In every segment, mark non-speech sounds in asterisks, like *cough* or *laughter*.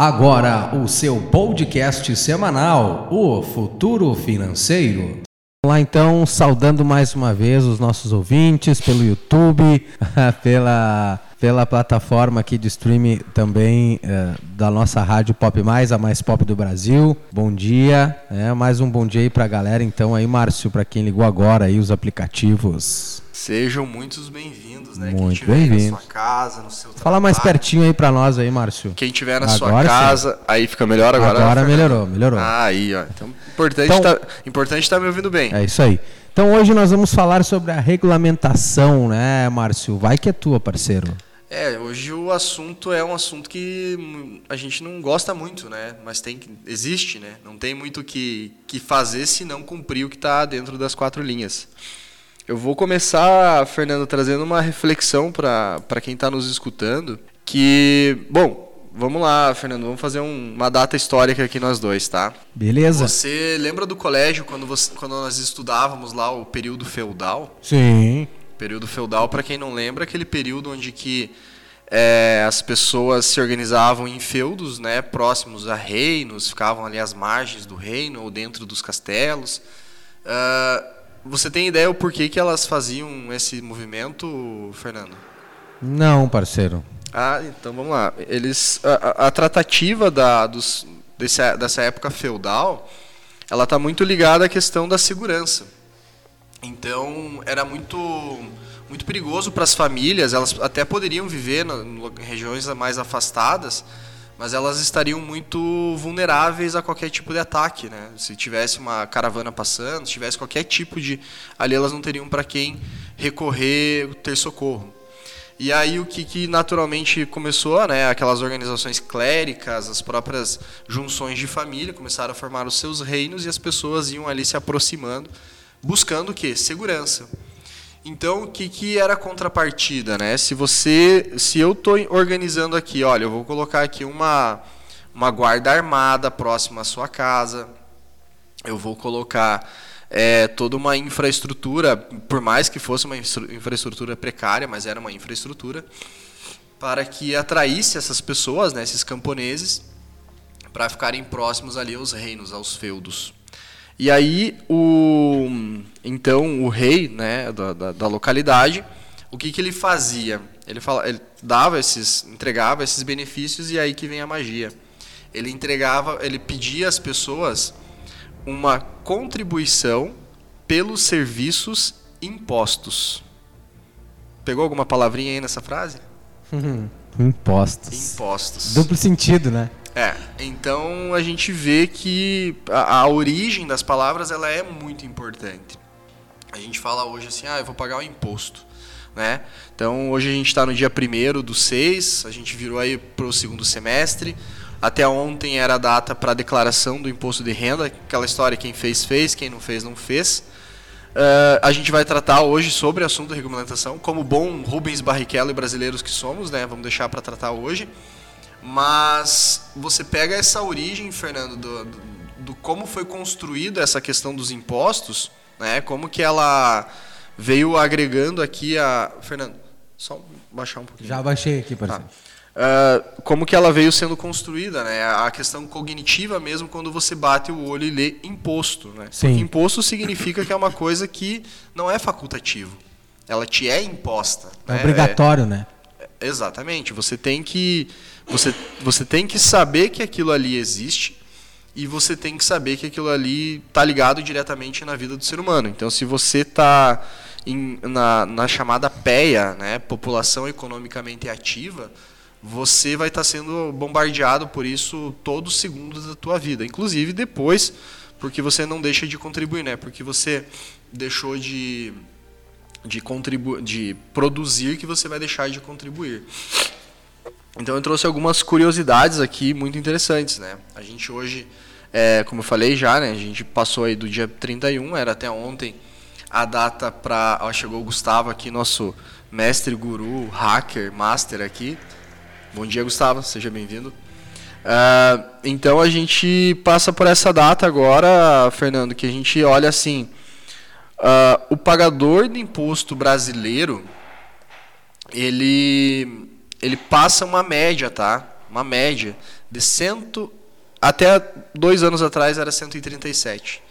Agora, o seu podcast semanal, O Futuro Financeiro. Vamos lá então, saudando mais uma vez os nossos ouvintes pelo YouTube, *laughs* pela, pela plataforma aqui de streaming também eh, da nossa rádio Pop Mais, a mais pop do Brasil. Bom dia, é, mais um bom dia aí pra galera então aí, Márcio, para quem ligou agora aí os aplicativos. Sejam muitos bem-vindos, né? Muito aí na bem-vindos. sua casa, no seu Fala mais trabalho. pertinho aí pra nós aí, Márcio. Quem tiver na sua Agora sim. casa, aí fica melhor agora. Agora Fernando? melhorou, melhorou. Ah, aí, ó. Então, importante Então- tá, importante tá me ouvindo bem. É isso aí. Então hoje nós vamos falar sobre a regulamentação, né, Márcio? Vai que é tua, parceiro. É, hoje o assunto é um assunto que a gente não gosta muito, né? Mas tem que existe, né? Não tem muito o que que fazer se não cumprir o que está dentro das quatro linhas. Eu vou começar, Fernando, trazendo uma reflexão para quem está nos escutando, que, bom, vamos lá, Fernando, vamos fazer um- uma data histórica aqui nós dois, tá? Beleza? Você lembra do colégio quando, você, quando nós estudávamos lá o período feudal? Sim. Período feudal, para quem não lembra, aquele período onde que é, as pessoas se organizavam em feudos, né, próximos a reinos, ficavam ali às margens do reino ou dentro dos castelos. Ah, você tem ideia o porquê que elas faziam esse movimento, Fernando? Não, parceiro. Ah, então vamos lá. Eles, a, a- tratativa da, dos, desse, dessa época feudal, ela está muito ligada à questão da segurança. Então era muito muito perigoso para as famílias. Elas até poderiam viver na- em regiões mais afastadas, mas elas estariam muito vulneráveis a qualquer tipo de ataque, né? Se tivesse uma caravana passando, se tivesse qualquer tipo de ali elas não teriam para quem recorrer, ter socorro. E aí o que, que naturalmente começou, né? Aquelas organizações cléricas, as próprias junções de família começaram a formar os seus reinos e as pessoas iam ali se aproximando, buscando o quê? Segurança. Então, o que, que era a contrapartida, né? Se você, se eu estou organizando aqui, olha, eu vou colocar aqui uma uma guarda armada próxima à sua casa, eu vou colocar é, toda uma infraestrutura, por mais que fosse uma infra- infraestrutura precária, mas era uma infraestrutura, para que atraísse essas pessoas, né, esses camponeses, para ficarem próximos ali aos reinos, aos feudos. E aí o então o rei, né, da, da, da localidade, o que, que ele fazia? Ele, fala, ele dava esses, entregava esses benefícios e aí que vem a magia. Ele entregava, ele pedia às pessoas uma contribuição pelos serviços impostos. Pegou alguma palavrinha aí nessa frase? *laughs* Impostos. Impostos. Duplo sentido, né? É, então a gente vê que a, a origem das palavras ela é muito importante. A gente fala hoje assim, ah, eu vou pagar o imposto, né? Então hoje a gente está no dia 1 do 6, a gente virou aí para o segundo semestre. Até ontem era a data para a declaração do imposto de renda, aquela história, quem fez, fez, quem não fez, não fez. Ah, a gente vai tratar hoje sobre o assunto da regulamentação, como bom Rubens Barrichello e brasileiros que somos, né? Vamos deixar para tratar hoje. Mas você pega essa origem, Fernando, do, do, do como foi construída essa questão dos impostos, né? Como que ela veio agregando aqui a. Fernando, só baixar um pouquinho. Já baixei aqui, parceiro. Ah, como que ela veio sendo construída, né? A questão cognitiva mesmo quando você bate o olho e lê imposto, né? Sim. Porque imposto significa que é uma coisa que não é facultativo. Ela te é imposta. É né? obrigatório, né? É- exatamente. Você tem que você, você tem que saber que aquilo ali existe e você tem que saber que aquilo ali está ligado diretamente na vida do ser humano. Então, se você está na, na chamada PEA, né, população economicamente ativa, você vai estar sendo bombardeado por isso todos os segundos da tua vida, inclusive depois, porque você não deixa de contribuir, né? Porque você deixou de de de produzir que você vai deixar de contribuir. Então eu trouxe algumas curiosidades aqui muito interessantes, né? A gente hoje, é, como eu falei já, né? A gente passou aí do dia 31, era até ontem a data para... Chegou o Gustavo aqui, nosso mestre, guru, hacker, master aqui. Bom dia, Gustavo, seja bem-vindo. Ah, então a gente passa por essa data agora, Fernando, que a gente olha assim, ah, o pagador de imposto brasileiro, ele, ele passa uma média, tá? uma média de cento até dois anos atrás era 137.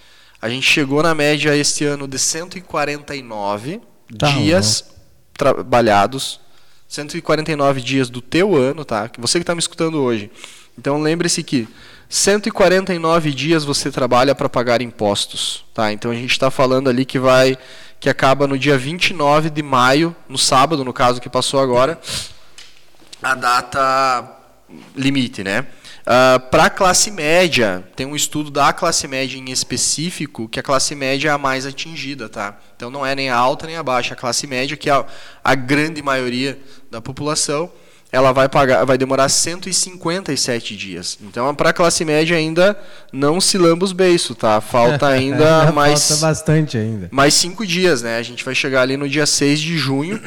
A gente chegou na média este ano de 149 tá, dias não. trabalhados, 149 dias do teu ano, tá? Você que está me escutando hoje. Então lembre-se que 149 dias você trabalha para pagar impostos, tá? Então a gente está falando ali que vai que acaba no dia 29 de maio, no sábado, no caso que passou agora, a data limite, né? Uh, ah, Para a classe média, tem um estudo da classe média em específico, que a classe média é a mais atingida, tá? Então não é nem a alta nem a baixa, a classe média, que é a, a grande maioria da população, ela vai pagar, vai demorar 157 dias. Então, para a classe média ainda não se lamba os beiços, tá? Falta *laughs* ainda, ainda mais falta bastante ainda. Mais cinco dias, né? A gente vai chegar ali no dia 6 de junho.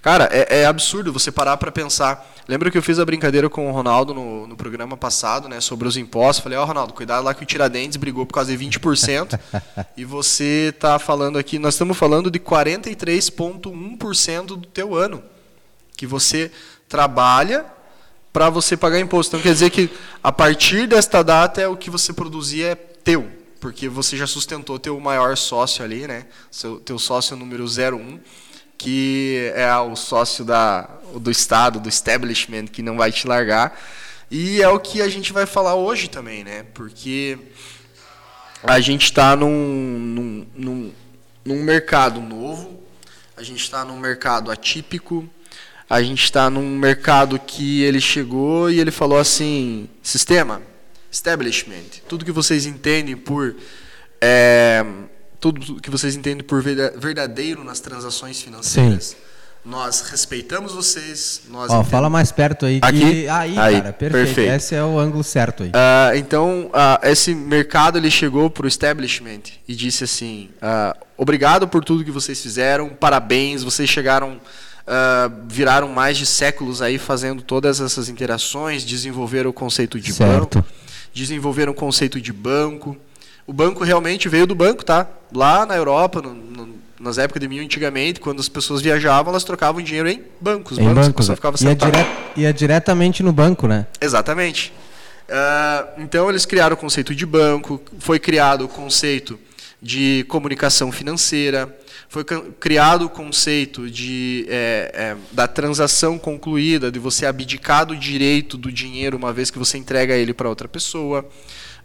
Cara, é, é absurdo você parar para pensar. Lembra que eu fiz a brincadeira com o Ronaldo no, no programa passado, né, sobre os impostos? Falei, ó, oh, Ronaldo, cuidado lá que o Tiradentes brigou por causa de 20%. *laughs* e você tá falando aqui, nós estamos falando de 43,1% do teu ano. Que você trabalha para você pagar imposto. Então quer dizer que a partir desta data é o que você produzir é teu, porque você já sustentou teu maior sócio ali, né? Seu teu sócio número 01, que é o sócio da do estado, do establishment que não vai te largar. E é o que a gente vai falar hoje também, né? Porque a gente está num, num, num, num mercado novo, a gente está num mercado atípico, a gente está num mercado que ele chegou e ele falou assim: sistema, establishment, tudo que vocês entendem por. É, tudo que vocês entendem por verdadeiro nas transações financeiras. Sim. Nós respeitamos vocês. Nós Ó, fala mais perto aí. Que... Aqui? Aí, aí, cara, perfeito. perfeito. Esse é o ângulo certo aí. Uh, então, uh, esse mercado ele chegou para o establishment e disse assim: uh, obrigado por tudo que vocês fizeram, parabéns, vocês chegaram uh, viraram mais de séculos aí fazendo todas essas interações, desenvolveram o conceito de certo. banco, desenvolveram o conceito de banco. O banco realmente veio do banco, tá? Lá na Europa, no, no, nas épocas de mil antigamente, quando as pessoas viajavam, elas trocavam dinheiro em bancos. Em bancos, bancos ficava ia, dire... ia diretamente no banco, né? Exatamente. Uh, então eles criaram o conceito de banco, foi criado o conceito de comunicação financeira, foi criado o conceito de, é, é, da transação concluída, de você abdicar do direito do dinheiro uma vez que você entrega ele para outra pessoa.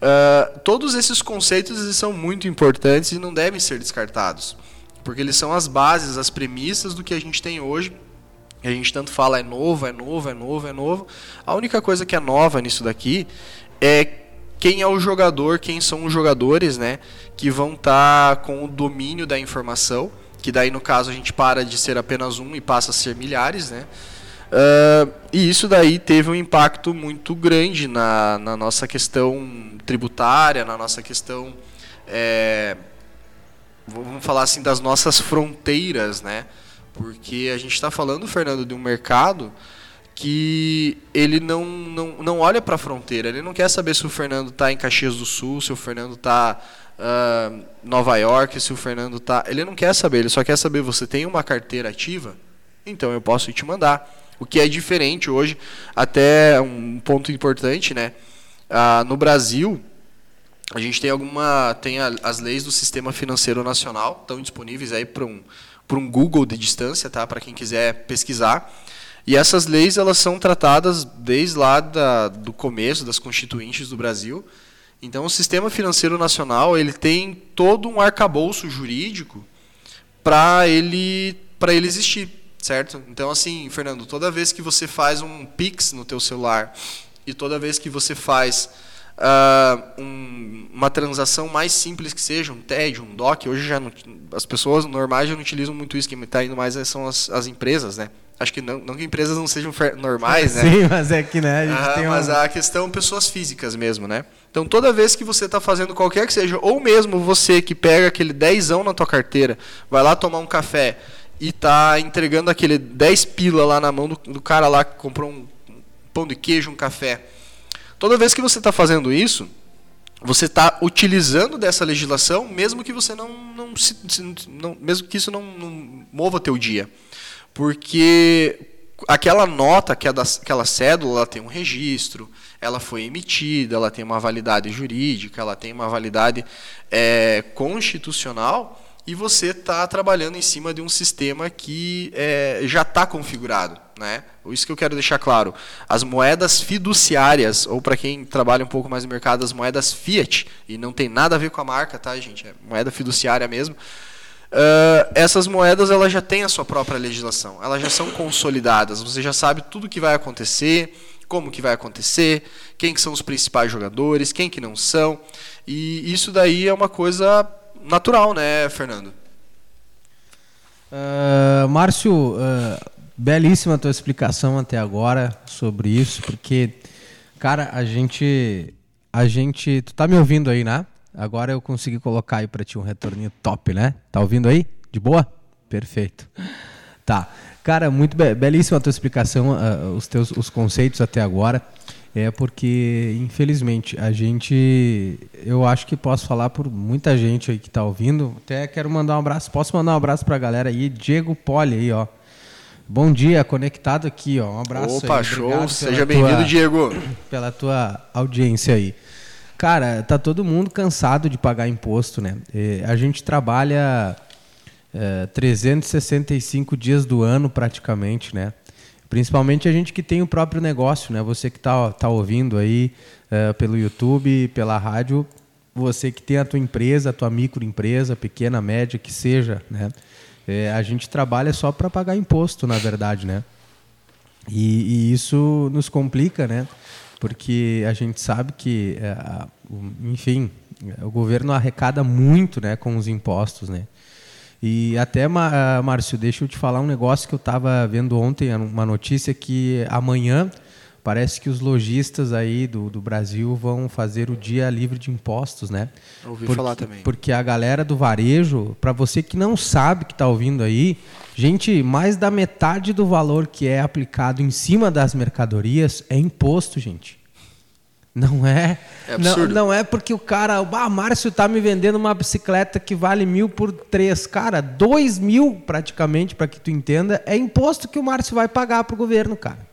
Uh, todos esses conceitos são muito importantes e não devem ser descartados, porque eles são as bases, as premissas do que a gente tem hoje. A gente tanto fala é novo, é novo, é novo, é novo. A única coisa que é nova nisso daqui é quem é o jogador, quem são os jogadores, né, que vão estar tá com o domínio da informação, que daí no caso a gente para de ser apenas um e passa a ser milhares, né? Uh, e isso daí teve um impacto muito grande na, na nossa questão tributária, na nossa questão, é, vamos falar assim, das nossas fronteiras, né? Porque a gente está falando, Fernando, de um mercado que ele não, não, não olha para a fronteira. Ele não quer saber se o Fernando está em Caxias do Sul, se o Fernando está uh, Nova York, se o Fernando está. Ele não quer saber, ele só quer saber: você tem uma carteira ativa? Então eu posso te mandar. O que é diferente hoje, até um ponto importante, né? Uh, no Brasil, a gente tem alguma. tem a, as leis do Sistema Financeiro Nacional, estão disponíveis aí para um, um Google de distância, tá? Para quem quiser pesquisar. E essas leis elas são tratadas desde lá da, do começo das constituintes do Brasil. Então, o sistema financeiro nacional ele tem todo um arcabouço jurídico para ele para ele existir, certo? Então, assim, Fernando, toda vez que você faz um Pix no teu celular e toda vez que você faz uh, um, uma transação mais simples que seja, um TED, um DOC, hoje já não, as pessoas normais já não utilizam muito isso, quem está indo mais são as, as empresas, né? Acho que não, não que empresas não sejam normais, né? *laughs* Sim, mas é que, né? A gente ah, tem mas a questão pessoas físicas mesmo, né? Então, toda vez que você está fazendo qualquer que seja, ou mesmo você que pega aquele dezão na tua carteira, vai lá tomar um café e tá entregando aquele 10 pila lá na mão do, do cara lá que comprou um, pão de queijo, um café. Toda vez que você está fazendo isso, você está utilizando dessa legislação, mesmo que você não, não, se, não mesmo que isso não, não mova teu dia. Porque aquela nota, é aquela cédula, ela tem um registro, ela foi emitida, ela tem uma validade jurídica, ela tem uma validade é, constitucional e você está trabalhando em cima de um sistema que é, já está configurado. Né? Isso que eu quero deixar claro. As moedas fiduciárias, ou para quem trabalha um pouco mais no mercado, as moedas fiat, e não tem nada a ver com a marca, tá, gente? É moeda fiduciária mesmo. Uh, essas moedas elas já têm a sua própria legislação, elas já são consolidadas, você já sabe tudo o que vai acontecer, como que vai acontecer, quem que são os principais jogadores, quem que não são, e isso daí é uma coisa natural, né, Fernando? Uh, Márcio, uh, belíssima tua explicação até agora sobre isso, porque, cara, a gente, a gente, tu tá me ouvindo aí, né? Agora eu consegui colocar aí para ti um retorninho top, né? Tá ouvindo aí? De boa? Perfeito. Tá. Cara, muito be belíssima a tua explicação, uh, os teus os conceitos até agora. É porque, infelizmente, a gente. Eu acho que posso falar por muita gente aí que está ouvindo. Até quero mandar um abraço. Posso mandar um abraço para a galera aí? Diego Poli aí, ó. Bom dia, conectado aqui, ó. Um abraço Opa, aí. show. Seja bem-vindo, Diego. Pela tua audiência aí. Cara, tá todo mundo cansado de pagar imposto, né? E a gente trabalha é, 365 dias do ano praticamente, né? Principalmente a gente que tem o próprio negócio, né? Você que está tá ouvindo aí uh, pelo YouTube, pela rádio, você que tem a tua empresa, a tua microempresa, pequena, média, que seja, né? É, a gente trabalha só para pagar imposto, na verdade, né? E, e, isso nos complica, né? Porque a gente sabe que, é, enfim, o governo arrecada muito, né, com os impostos, né? E até, ah, Márcio, deixa eu te falar um negócio que eu estava vendo ontem, uma notícia que amanhã parece que os lojistas aí do, do Brasil vão fazer o dia livre de impostos, né? Ouvi porque, falar também. Porque a galera do varejo, para você que não sabe que está ouvindo aí, gente, mais da metade do valor que é aplicado em cima das mercadorias é imposto, gente. Não é. É. Não, não é porque o cara, ah, Márcio tá me vendendo uma bicicleta que vale mil por três. Cara, dois mil praticamente, para que tu entenda, é imposto que o Márcio vai pagar pro governo, cara.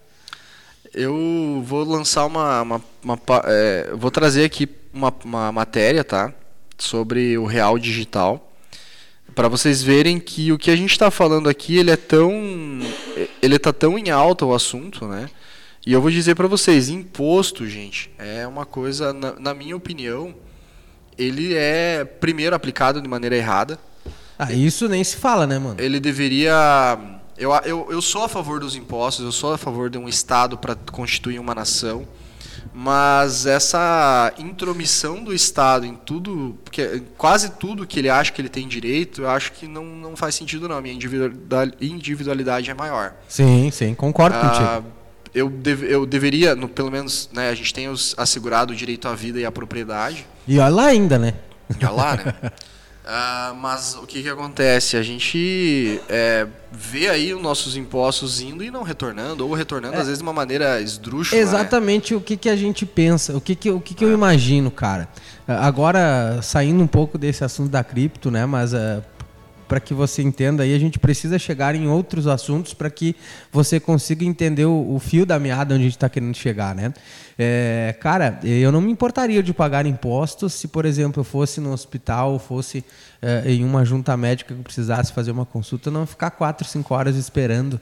Eu vou lançar uma. uma, uma é, vou trazer aqui uma, uma matéria, tá? Sobre o real digital. Para vocês verem que o que a gente está falando aqui, ele é tão. Ele tá tão em alta o assunto, né? E eu vou dizer para vocês, imposto, gente, é uma coisa, na, na, minha opinião, ele é primeiro aplicado de maneira errada. Ah, isso nem se fala, né, mano? Ele deveria. Eu, eu, eu sou a favor dos impostos, eu sou a favor de um Estado para constituir uma nação, mas essa intromissão do Estado em tudo, porque quase tudo que ele acha que ele tem direito, eu acho que não, não faz sentido, não. A minha individualidade é maior. Sim, sim, concordo ah, contigo eu, deve, eu deveria, no, pelo menos, né, a gente tem os, assegurado o direito à vida e à propriedade. E olha lá ainda, né? E olha lá, né? uh, *laughs* mas o que, que acontece? A gente é, vê aí os nossos impostos indo e não retornando, ou retornando, é. às vezes, de uma maneira esdrúxula. Né? Exatamente né? o que, que a gente pensa, o que, que, o que, que eu imagino, cara. Agora, saindo um pouco desse assunto da cripto, né? Mas uh, para que você entenda aí, a gente precisa chegar em outros assuntos para que você consiga entender o, o, fio da meada onde a gente está querendo chegar, né? É, cara, eu não me importaria de pagar impostos se, por exemplo, eu fosse no hospital, fosse é, em uma junta médica que precisasse fazer uma consulta, não ficar quatro, cinco horas esperando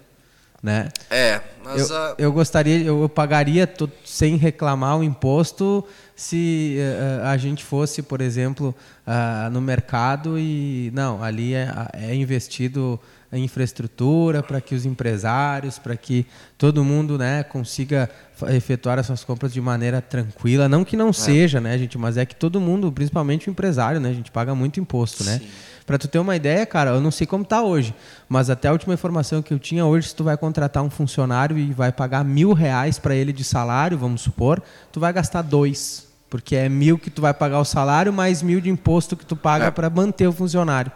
né? É, mas eu, a... eu gostaria, eu, pagaria sem reclamar o imposto se uh, a gente fosse, por exemplo, uh, no mercado e não, ali é, é investido em infraestrutura para que os empresários, para que todo mundo, né, consiga efetuar essas compras de maneira tranquila, não que não é. seja, né, gente, mas é que todo mundo, principalmente o empresário, né, a gente paga muito imposto, né? Sim. né? Para tu ter uma ideia, cara, eu não sei como tá hoje, mas até a última informação que eu tinha hoje, se tu vai contratar um funcionário e vai pagar mil reais para ele de salário, vamos supor, tu vai gastar dois, porque é mil que tu vai pagar o salário mais mil de imposto que tu paga é. para manter o funcionário.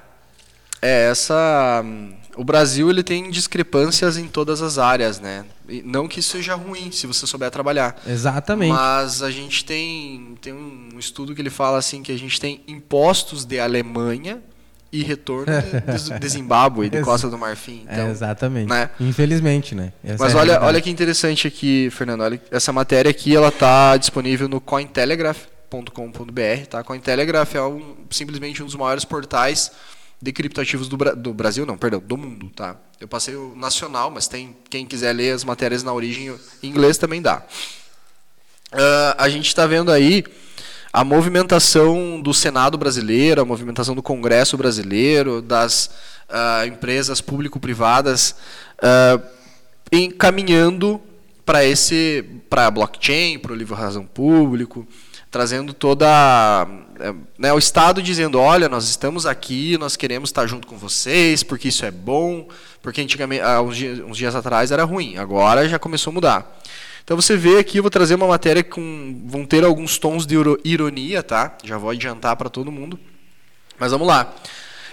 É essa o Brasil ele tem discrepâncias em todas as áreas, né? Não que isso seja ruim se você souber trabalhar. Exatamente. Mas a gente tem, tem um estudo que ele fala assim que a gente tem impostos de Alemanha e retorno de, de Zimbábue, de Costa do Marfim. Então, é, exatamente. Né? Infelizmente, né? Essa Mas é olha, olha que interessante aqui, Fernando. Olha, essa matéria aqui ela está disponível no Cointelegraph.com.br. Tá? Cointelegraph é um, simplesmente um dos maiores portais de criptoativos do, do, Brasil, não, perdão, do mundo, tá? Eu passei o nacional, mas tem quem quiser ler as matérias na origem em inglês também dá. Uh, a gente está vendo aí a movimentação do Senado brasileiro, a movimentação do Congresso brasileiro, das uh, empresas público-privadas uh, encaminhando para esse para blockchain, para o livro razão público, trazendo toda eh, né, o Estado dizendo, olha, nós estamos aqui, nós queremos estar junto com vocês, porque isso é bom, porque antigamente, há uns dias, uns dias atrás era ruim, agora já começou a mudar. Então você vê aqui, eu vou trazer uma matéria com vão ter alguns tons de ironia, tá? Já vou adiantar para todo mundo. Mas vamos lá.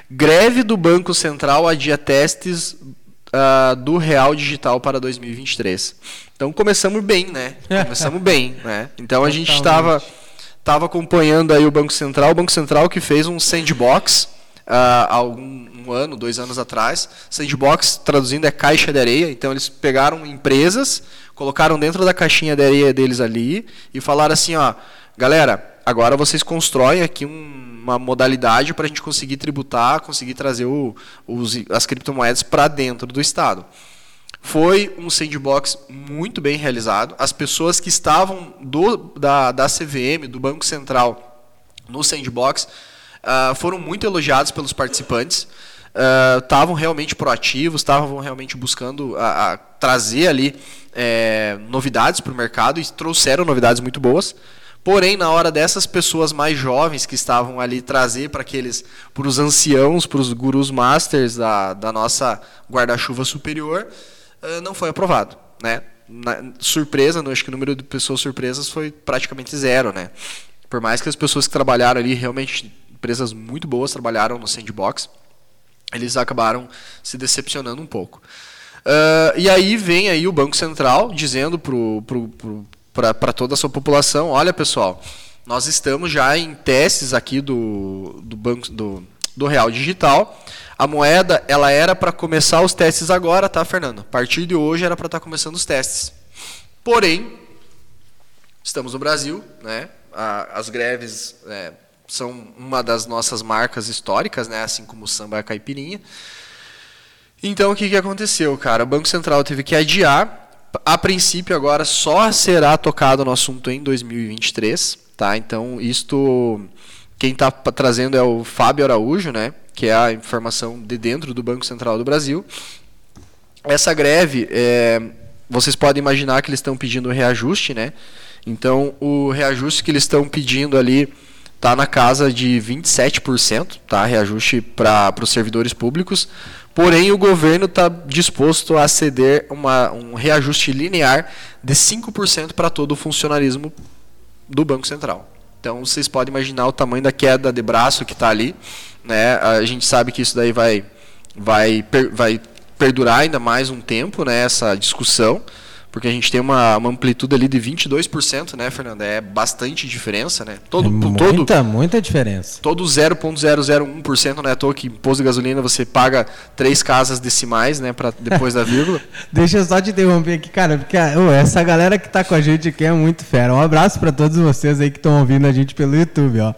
Greve do Banco Central adia testes uh, do Real Digital para 2023. Então começamos bem, né? *laughs* Começamos bem, né? Então a gente estava estava acompanhando aí o Banco Central, o Banco Central que fez um sandbox há algum um ano, dois anos atrás. Sandbox, traduzindo, é caixa de areia. Então eles pegaram empresas, colocaram dentro da caixinha de areia deles ali e falaram assim, ó, galera, agora vocês constroem aqui um, uma modalidade para a gente conseguir tributar, conseguir trazer o, os, as criptomoedas para dentro do Estado. Foi um sandbox muito bem realizado. As pessoas que estavam do, da, da CVM, do Banco Central, no sandbox, uh, foram muito elogiados pelos participantes. Estavam uh, realmente proativos, estavam realmente buscando a, a trazer ali é, novidades para o mercado e trouxeram novidades muito boas. Porém, na hora dessas pessoas mais jovens que estavam ali trazer para aqueles, para os anciãos, para os gurus masters da, da nossa guarda-chuva superior, uh, não foi aprovado, né? Na, surpresa, acho que o número de pessoas surpresas foi praticamente zero, né? Por mais que as pessoas que trabalharam ali realmente empresas muito boas trabalharam no sandbox, eles acabaram se decepcionando um pouco. Uh, e aí vem aí o Banco Central dizendo para toda a sua população, olha pessoal, nós estamos já em testes aqui do, do banco do, do Real Digital. A moeda ela era para começar os testes agora, tá, Fernando? A partir de hoje era para estar tá começando os testes. Porém, estamos no Brasil, né? as greves é, são uma das nossas marcas históricas, né? Assim como o samba e a caipirinha. Então o que, que aconteceu, cara? O Banco Central teve que adiar. A princípio agora só será tocado no assunto em 2023, tá? Então isto quem está trazendo é o Fábio Araújo, né? Que é a informação de dentro do Banco Central do Brasil. Essa greve, é, vocês podem imaginar que eles estão pedindo reajuste, né? Então o reajuste que eles estão pedindo ali está na casa de 27%, tá? reajuste para os servidores públicos. Porém, o governo está disposto a ceder uma, um reajuste linear de 5% para todo o funcionalismo do Banco Central. Então, vocês podem imaginar o tamanho da queda de braço que está ali. Né? A gente sabe que isso daí vai, vai, vai perdurar ainda mais um tempo, né? essa discussão porque a gente tem uma, uma amplitude ali de 22%, né, Fernanda? É bastante diferença, né? Todo, é muita, todo, muita diferença. Todo 0,001%, né? À toa que imposto de gasolina você paga três casas decimais, né, para depois da vírgula. *laughs* Deixa eu só te interromper aqui, cara, porque oh, essa galera que tá com a gente aqui é muito fera. Um abraço para todos vocês aí que estão ouvindo a gente pelo YouTube, ó.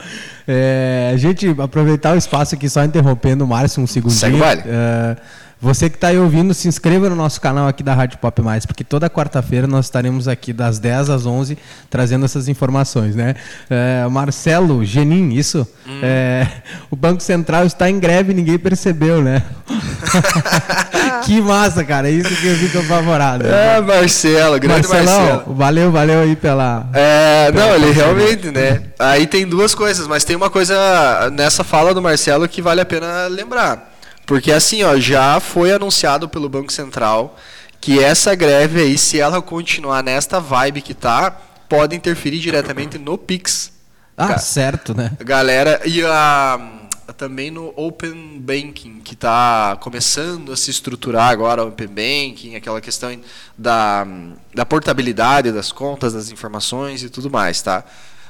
É, a gente aproveitar o espaço aqui só interrompendo o Márcio um segundinho. Segue vale. É, você que está aí ouvindo, se inscreva no nosso canal aqui da Rádio Pop Mais, porque toda quarta-feira nós estaremos aqui das 10 às 11 trazendo essas informações, né? É, Marcelo Genin, isso? Hum. É, o Banco Central está em greve, ninguém percebeu, né? *laughs* que massa, cara, é isso que eu fico apavorado. É, Marcelo, grande Marcelão, Marcelo. Valeu, valeu aí pela. É, pela não, ele realmente, né? Aí tem duas coisas, mas tem uma coisa nessa fala do Marcelo que vale a pena lembrar. Porque assim, ó, já foi anunciado pelo Banco Central que essa greve aí, se ela continuar nesta vibe que tá, pode interferir diretamente no Pix. Ah, Ga certo, né? Galera, e a, também no Open Banking, que está começando a se estruturar agora, o Open Banking, aquela questão da, da portabilidade das contas, das informações e tudo mais, tá?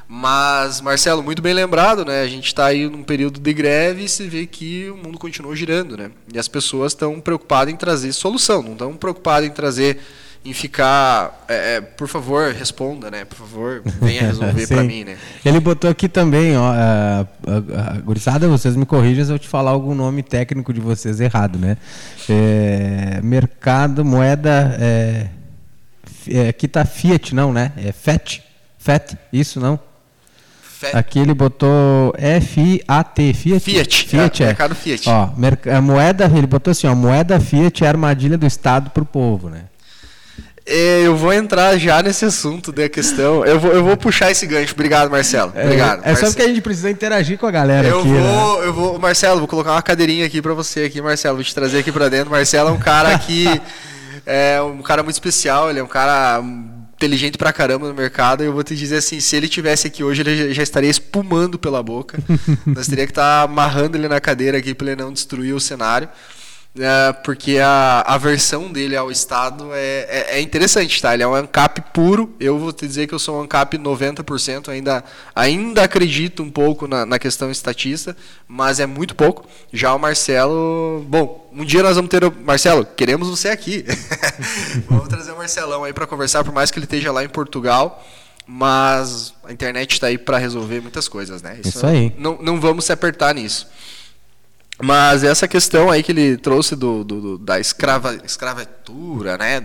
Mas, Marcelo, muito bem lembrado, né? A gente está aí num período de greve e se vê que o mundo continua girando, né? E as pessoas estão preocupadas em trazer solução, não estão preocupadas em trazer, em ficar, é, é, por favor, responda, né? Por favor, venha resolver *laughs* para mim, né? Ele botou aqui também, ó, a, a, a, gurizada, vocês me corrijam se eu te falar algum nome técnico de vocês errado, né? É, mercado, moeda, é, é, aqui tá Fiat, não, né? É FET, FET, isso não? Aqui ele botou F-I-A-T, Fiat. Fiat, Fiat é, é. mercado Fiat. Ó, a moeda, ele botou assim, ó, moeda Fiat é a armadilha do Estado para o povo, né? É, eu vou entrar já nesse assunto da questão. Eu vou, eu vou puxar esse gancho. Obrigado, Marcelo. É, Obrigado. É, é só porque a gente precisa interagir com a galera eu aqui. Vou, né? Eu vou, Marcelo, vou colocar uma cadeirinha aqui para você aqui, Marcelo. Vou te trazer aqui para dentro. Marcelo é um cara que *laughs* é um cara muito especial. Ele é um cara inteligente pra caramba no mercado. E eu vou te dizer assim, se ele tivesse aqui hoje, ele já estaria espumando pela boca. *laughs* Nós teria que estar tá amarrando ele na cadeira aqui para ele não destruir o cenário. É, porque a aversão dele ao Estado é, é, é, interessante, tá? Ele é um ANCAP puro. Eu vou te dizer que eu sou um ANCAP 90%, ainda, ainda acredito um pouco na, na questão estatista, mas é muito pouco. Já o Marcelo, bom, um dia nós vamos ter. O, Marcelo, queremos você aqui. *laughs* vamos trazer o Marcelão aí para conversar, por mais que ele esteja lá em Portugal. Mas a internet está aí para resolver muitas coisas, né? Isso, Isso aí. Não, não vamos se apertar nisso. Mas essa questão aí que ele trouxe do, do, do da escrava, escravatura, né?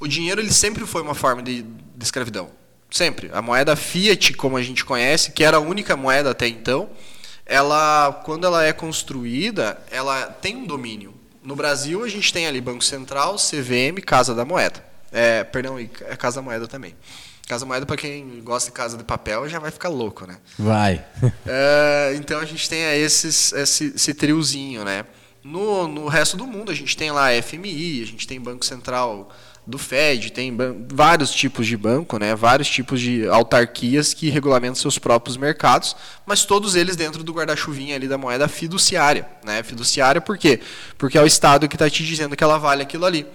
O dinheiro ele sempre foi uma forma de, de escravidão. Sempre. A moeda fiat, como a gente conhece, que era a única moeda até então, ela, quando ela é construída, ela tem um domínio. No Brasil, a gente tem ali Banco Central, CVM, Casa da Moeda. É, perdão, e Casa da Moeda também. Casa Moeda, para quem gosta de casa de papel, já vai ficar louco, né? Vai. É, então a gente tem esses, esse, esse triozinho, né? No, no resto do mundo, a gente tem lá a FMI, a gente tem Banco Central do Fed, tem vários tipos de banco, né? vários tipos de autarquias que regulamentam seus próprios mercados, mas todos eles dentro do guarda-chuvinha ali da moeda fiduciária. Né? Fiduciária por quê? Porque é o Estado que está te dizendo que ela vale aquilo ali.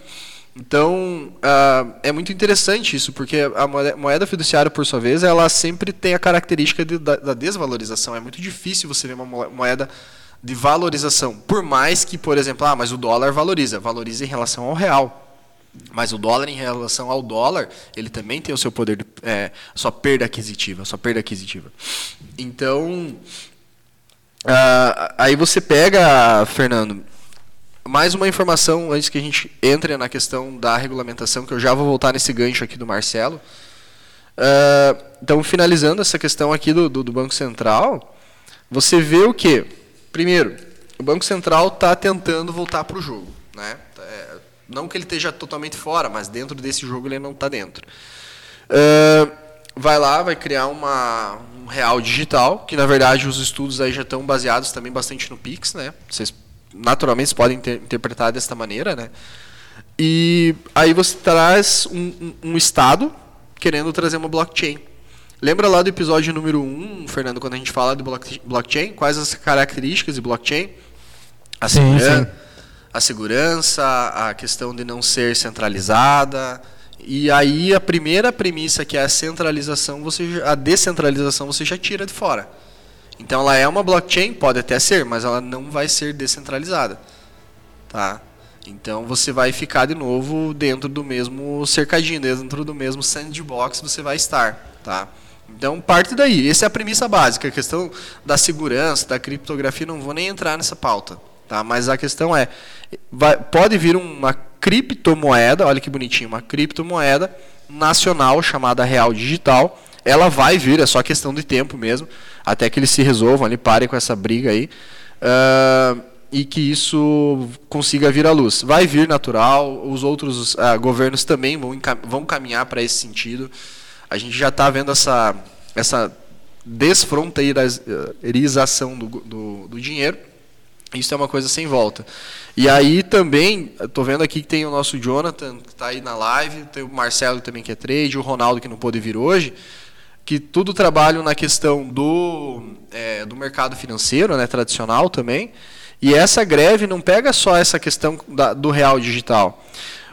Então, uh, é muito interessante isso, porque a moeda fiduciária, por sua vez, ela sempre tem a característica de, da, da, desvalorização. É muito difícil você ver uma moeda de valorização. Por mais que, por exemplo, ah, mas o dólar valoriza. Valoriza em relação ao real. Mas o dólar em relação ao dólar, ele também tem o seu poder, de, é, sua perda aquisitiva, sua perda aquisitiva. Então, uh, aí você pega, Fernando, mais uma informação antes que a gente entre na questão da regulamentação, que eu já vou voltar nesse gancho aqui do Marcelo. Uh, então, finalizando essa questão aqui do, do, do Banco Central, você vê o que? Primeiro, o Banco Central está tentando voltar para o jogo. Né? É, não que ele esteja totalmente fora, mas dentro desse jogo ele não está dentro. Uh, vai lá, vai criar uma, um real digital, que na verdade os estudos aí já estão baseados também bastante no Pix, né? Vocês naturalmente podem inter interpretar desta maneira, né? E aí você traz um, um, um, estado querendo trazer uma blockchain. Lembra lá do episódio número 1, um, Fernando, quando a gente fala de blockchain? Quais as características de blockchain? A, sim, sim. a segurança, a questão de não ser centralizada. E aí a primeira premissa, que é a centralização, você, a descentralização, você já tira de fora. Então ela é uma blockchain, pode até ser, mas ela não vai ser descentralizada. Tá? Então você vai ficar de novo dentro do mesmo cercadinho, dentro do mesmo sandbox você vai estar, tá? Então parte daí, essa é a premissa básica, a questão da segurança, da criptografia, não vou nem entrar nessa pauta, tá? Mas a questão é, vai, pode vir uma criptomoeda, olha que bonitinho, uma criptomoeda nacional chamada Real Digital, ela vai vir, é só questão de tempo mesmo, até que eles se resolvam ali, parem com essa briga aí. Uh, e que isso consiga vir à luz. Vai vir natural, os outros uh, governos também vão, vão caminhar para esse sentido. A gente já está vendo essa, essa desfronteirização do, do, do, dinheiro. Isso é uma coisa sem volta. E aí também, estou vendo aqui que tem o nosso Jonathan, que está aí na live, tem o Marcelo também que é trade, o Ronaldo que não pôde vir hoje que tudo trabalham na questão do, é, do mercado financeiro, né, tradicional também. E essa greve não pega só essa questão da, do real digital.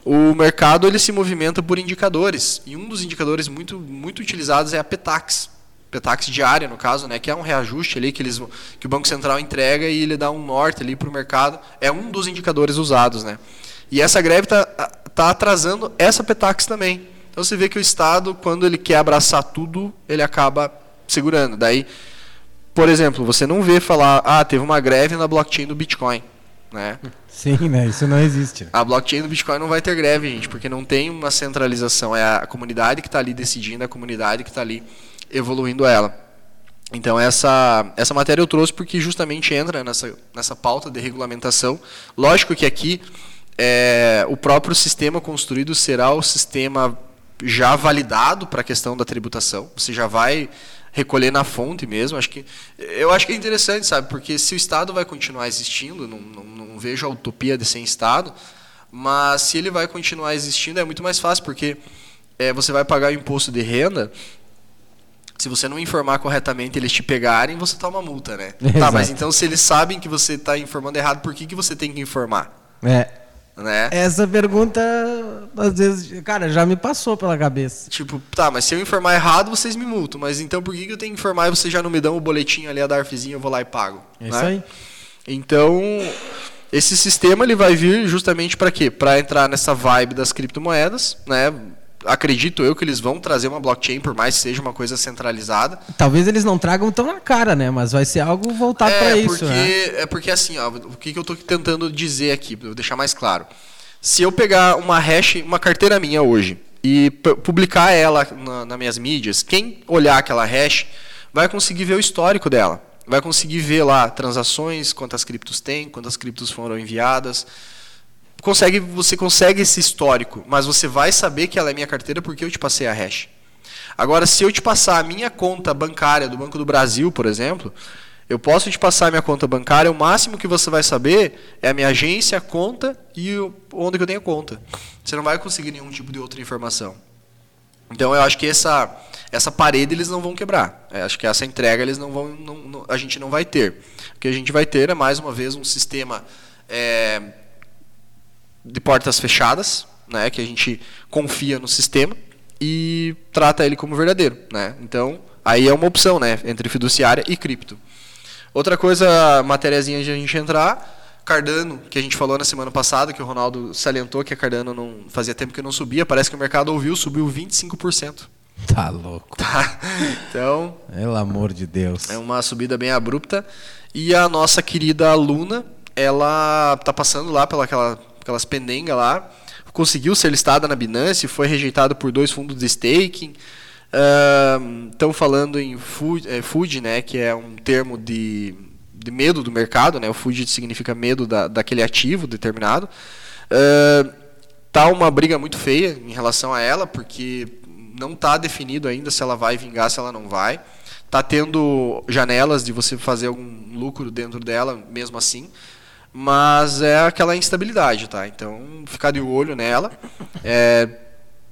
O mercado ele se movimenta por indicadores. E um dos indicadores muito, muito utilizados é a Petax. Petax diária, no caso, né, que é um reajuste ali que, eles, que o Banco Central entrega e ele dá um norte ali para o mercado. É um dos indicadores usados. Né? E essa greve está tá atrasando essa Petax também. Então você vê que o Estado, quando ele quer abraçar tudo, ele acaba segurando. Daí, por exemplo, você não vê falar, ah, teve uma greve na blockchain do Bitcoin. Né? *laughs* Sim, né? Isso não existe. A blockchain do Bitcoin não vai ter greve, gente, porque não tem uma centralização. É a comunidade que está ali decidindo, a comunidade que está ali evoluindo ela. Então essa, essa matéria eu trouxe porque justamente entra nessa, nessa pauta de regulamentação. Lógico que aqui é, o próprio sistema construído será o sistema já validado para a questão da tributação. Você já vai recolher na fonte mesmo. Acho que eu acho que é interessante, sabe? Porque se o Estado vai continuar existindo, não, não, não vejo a utopia de sem Estado, mas se ele vai continuar existindo é muito mais fácil, porque é, você vai pagar o imposto de renda. Se você não informar corretamente, eles te pegarem, você toma multa, né? Exato. *laughs* Tá, mas então se eles sabem que você está informando errado, por que, que você tem que informar? É. Né? Essa pergunta, às vezes, cara, já me passou pela cabeça. Tipo, tá, mas se eu informar errado, vocês me multam. Mas então por que, que eu tenho que informar e vocês já não me dão o boletim ali, a DARFzinha, eu vou lá e pago? É né? isso aí. Então, esse sistema ele vai vir justamente para quê? Para entrar nessa vibe das criptomoedas, né? Acredito eu que eles vão trazer uma blockchain, por mais que seja uma coisa centralizada. Talvez eles não tragam tão na cara, né? Mas vai ser algo voltado é, para isso, né? É porque assim, ó, o que, que eu estou tentando dizer aqui, para deixar mais claro. Se eu pegar uma hash, uma carteira minha hoje, e publicar ela na, nas minhas mídias, quem olhar aquela hash vai conseguir ver o histórico dela. Vai conseguir ver lá transações, quantas criptos tem, quantas criptos foram enviadas. Consegue, você consegue esse histórico, mas você vai saber que ela é minha carteira porque eu te passei a hash. Agora, se eu te passar a minha conta bancária do Banco do Brasil, por exemplo, eu posso te passar a minha conta bancária, o máximo que você vai saber é a minha agência, a conta e onde eu tenho conta. Você não vai conseguir nenhum tipo de outra informação. Então eu acho que essa essa parede eles não vão quebrar. Eu acho que essa entrega eles não vão, não, não, a gente não vai ter. O que a gente vai ter é mais uma vez um sistema é, de portas fechadas, né, que a gente confia no sistema e trata ele como verdadeiro, né? Então aí é uma opção, né, entre fiduciária e cripto. Outra coisa, matériazinha de a gente entrar, Cardano, que a gente falou na semana passada, que o Ronaldo salientou que a Cardano não fazia tempo que não subia, parece que o mercado ouviu, subiu 25%. Tá louco. Tá? *laughs* Então, Pelo amor de Deus. é uma subida bem abrupta. E a nossa querida Luna, ela tá passando lá pela aquela, aquelas pendengas lá, conseguiu ser listada na Binance, foi rejeitado por dois fundos de staking. Estão falando em food, é, food, né, que é um termo de, de medo do mercado, né, o food significa medo da, daquele ativo determinado. Uh, tá uma briga muito feia em relação a ela, porque não está definido ainda se ela vai vingar, se ela não vai. Tá tendo janelas de você fazer algum lucro dentro dela, mesmo assim. Mas é aquela instabilidade, tá? Então, ficar de olho nela. É,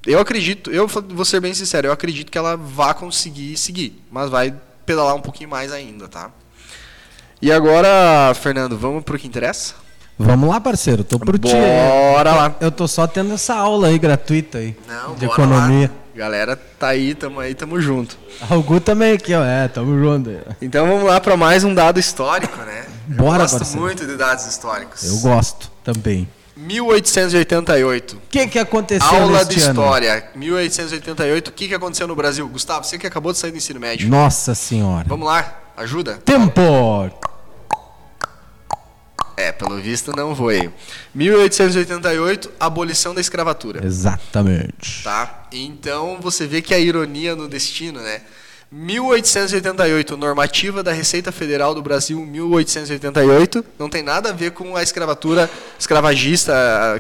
eu acredito, eu vou ser bem sincero, eu acredito que ela vá conseguir seguir, mas vai pedalar um pouquinho mais ainda, tá? E agora, Fernando, vamos pro que interessa? Vamos lá, parceiro. Tô por ti. Bora lá. Eu tô só tendo essa aula aí gratuita aí. Não, de economia. lá. Galera, tá aí, tamo aí, tamo junto. Ah, O Gu também aqui, ó. É, tamo junto. aí. Então vamos lá para mais um dado histórico, né? Bora, eu gosto muito de dados históricos. Eu gosto também. 1888. O que que aconteceu Aula neste de ano? história. 1888. O que, que aconteceu no Brasil? Gustavo, você que acabou de sair do ensino médio. Nossa senhora. Vamos lá, ajuda? Tempo. É, pelo visto não foi. 1888, abolição da escravatura. Exatamente. Tá? Então você vê que a ironia no destino, né? 1888, normativa da Receita Federal do Brasil, 1888, não tem nada a ver com a escravatura escravagista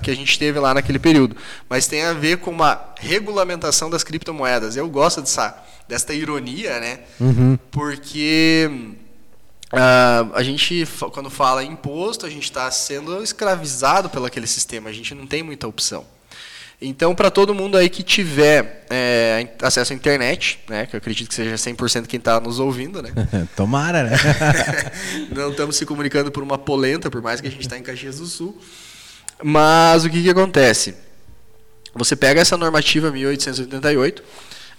que a gente teve lá naquele período, mas tem a ver com uma regulamentação das criptomoedas. Eu gosto dessa, desta ironia, né? Uhum. Porque ah, a gente, quando fala imposto, a gente está sendo escravizado pelo aquele sistema, a gente não tem muita opção. Então, para todo mundo aí que tiver é, acesso à internet, né, que eu acredito que seja 100% quem está nos ouvindo, né, *laughs* Tomara, né? *laughs* não estamos se comunicando por uma polenta, por mais que a gente está em Caxias do Sul. Mas o que, que acontece? Você pega essa normativa 1888,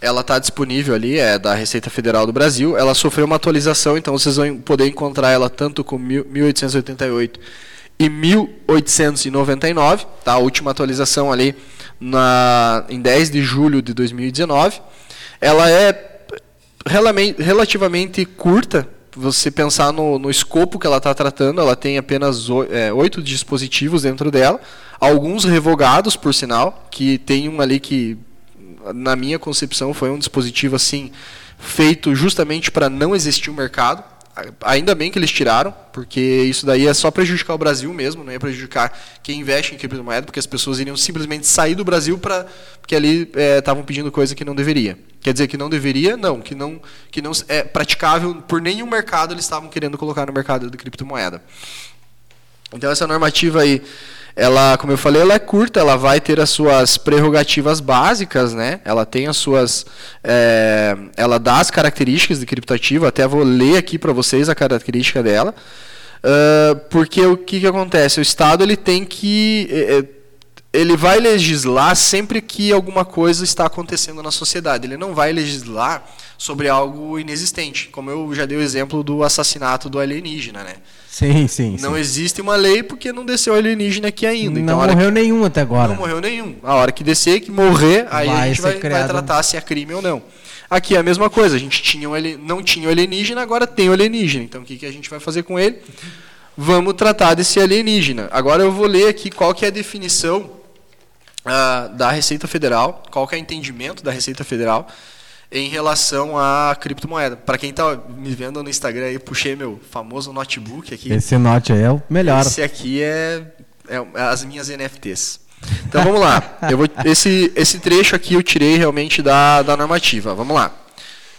ela está disponível ali, é da Receita Federal do Brasil. Ela sofreu uma atualização, então vocês vão poder encontrar ela tanto com 1888 e 1899, tá? A última atualização ali na, em 10 de julho de 2019. Ela é relativamente curta, você pensar no, no escopo que ela está tratando, ela tem apenas é, oito dispositivos dentro dela, alguns revogados, por sinal, que tem um ali que, na minha concepção, foi um dispositivo assim feito justamente para não existir o um mercado. Ainda bem que eles tiraram, porque isso daí é só prejudicar o Brasil mesmo, não ia prejudicar quem investe em criptomoeda, porque as pessoas iriam simplesmente sair do Brasil para porque ali estavam é, pedindo coisa que não deveria. Quer dizer que não deveria? Não, que não que não é praticável por nenhum mercado eles estavam querendo colocar no mercado de criptomoeda. Então essa normativa aí ela, como eu falei, ela é curta, ela vai ter as suas prerrogativas básicas, né? Ela tem as suas, é, ela dá as características de criptativo. Até vou ler aqui para vocês a característica dela, uh, porque o que, que acontece? O Estado ele tem que ele vai legislar sempre que alguma coisa está acontecendo na sociedade. Ele não vai legislar sobre algo inexistente, como eu já dei o exemplo do assassinato do alienígena, né? Sim, sim. Não sim. existe uma lei porque não desceu alienígena aqui ainda. Então, não morreu que... nenhum até agora. Não morreu nenhum. A hora que descer, que morrer, aí vai a gente vai, vai, tratar se é crime ou não. Aqui é a mesma coisa. A gente tinha um, não tinha o alienígena, agora tem o alienígena. Então o que, que a gente vai fazer com ele? Vamos tratar desse alienígena. Agora eu vou ler aqui qual que é a definição uh, da Receita Federal, qual que é o entendimento da Receita Federal em relação à criptomoeda. Para quem está me vendo no Instagram aí, puxei meu famoso notebook aqui. Esse note aí é o melhor. Esse aqui é, é, é as minhas NFTs. Então vamos lá. Eu vou, esse, esse trecho aqui eu tirei realmente da, da normativa. Vamos lá.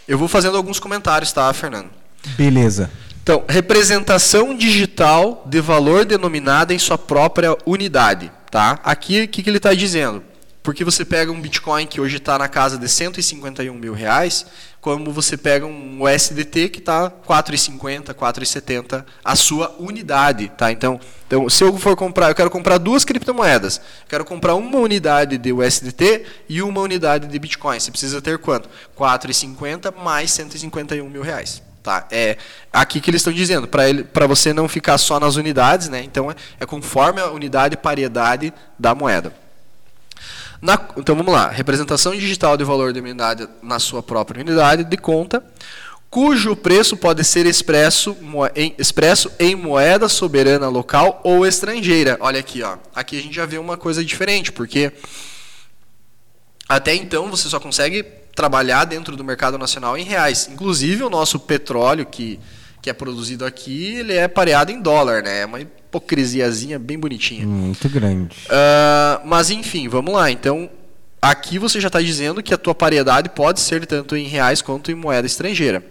Eu vou fazendo alguns comentários, tá, Fernando? Beleza. Então, representação digital de valor denominada em sua própria unidade. Tá? Aqui, o que, que ele está dizendo? Porque você pega um Bitcoin que hoje está na casa de 151 mil reais, como você pega um USDT que está 4,50, 4,70 a sua unidade, tá? Então, então, se eu for comprar, eu quero comprar duas criptomoedas, quero comprar uma unidade de USDT e uma unidade de Bitcoin. Você precisa ter quanto? 4,50 mais 151 mil reais. Tá? É aqui que eles estão dizendo, para você não ficar só nas unidades, né? então é, é conforme a unidade e paridade da moeda. Na, então vamos lá. Representação digital de valor de unidade na sua própria unidade de conta, cujo preço pode ser expresso em, expresso em moeda soberana local ou estrangeira. Olha aqui, ó. aqui a gente já vê uma coisa diferente, porque até então você só consegue trabalhar dentro do mercado nacional em reais. Inclusive o nosso petróleo que, que é produzido aqui, ele é pareado em dólar, né? É uma hipocrisiazinha bem bonitinha. Muito grande. Uh, mas enfim, vamos lá. Então, aqui você já está dizendo que a tua paridade pode ser tanto em reais quanto em moeda estrangeira.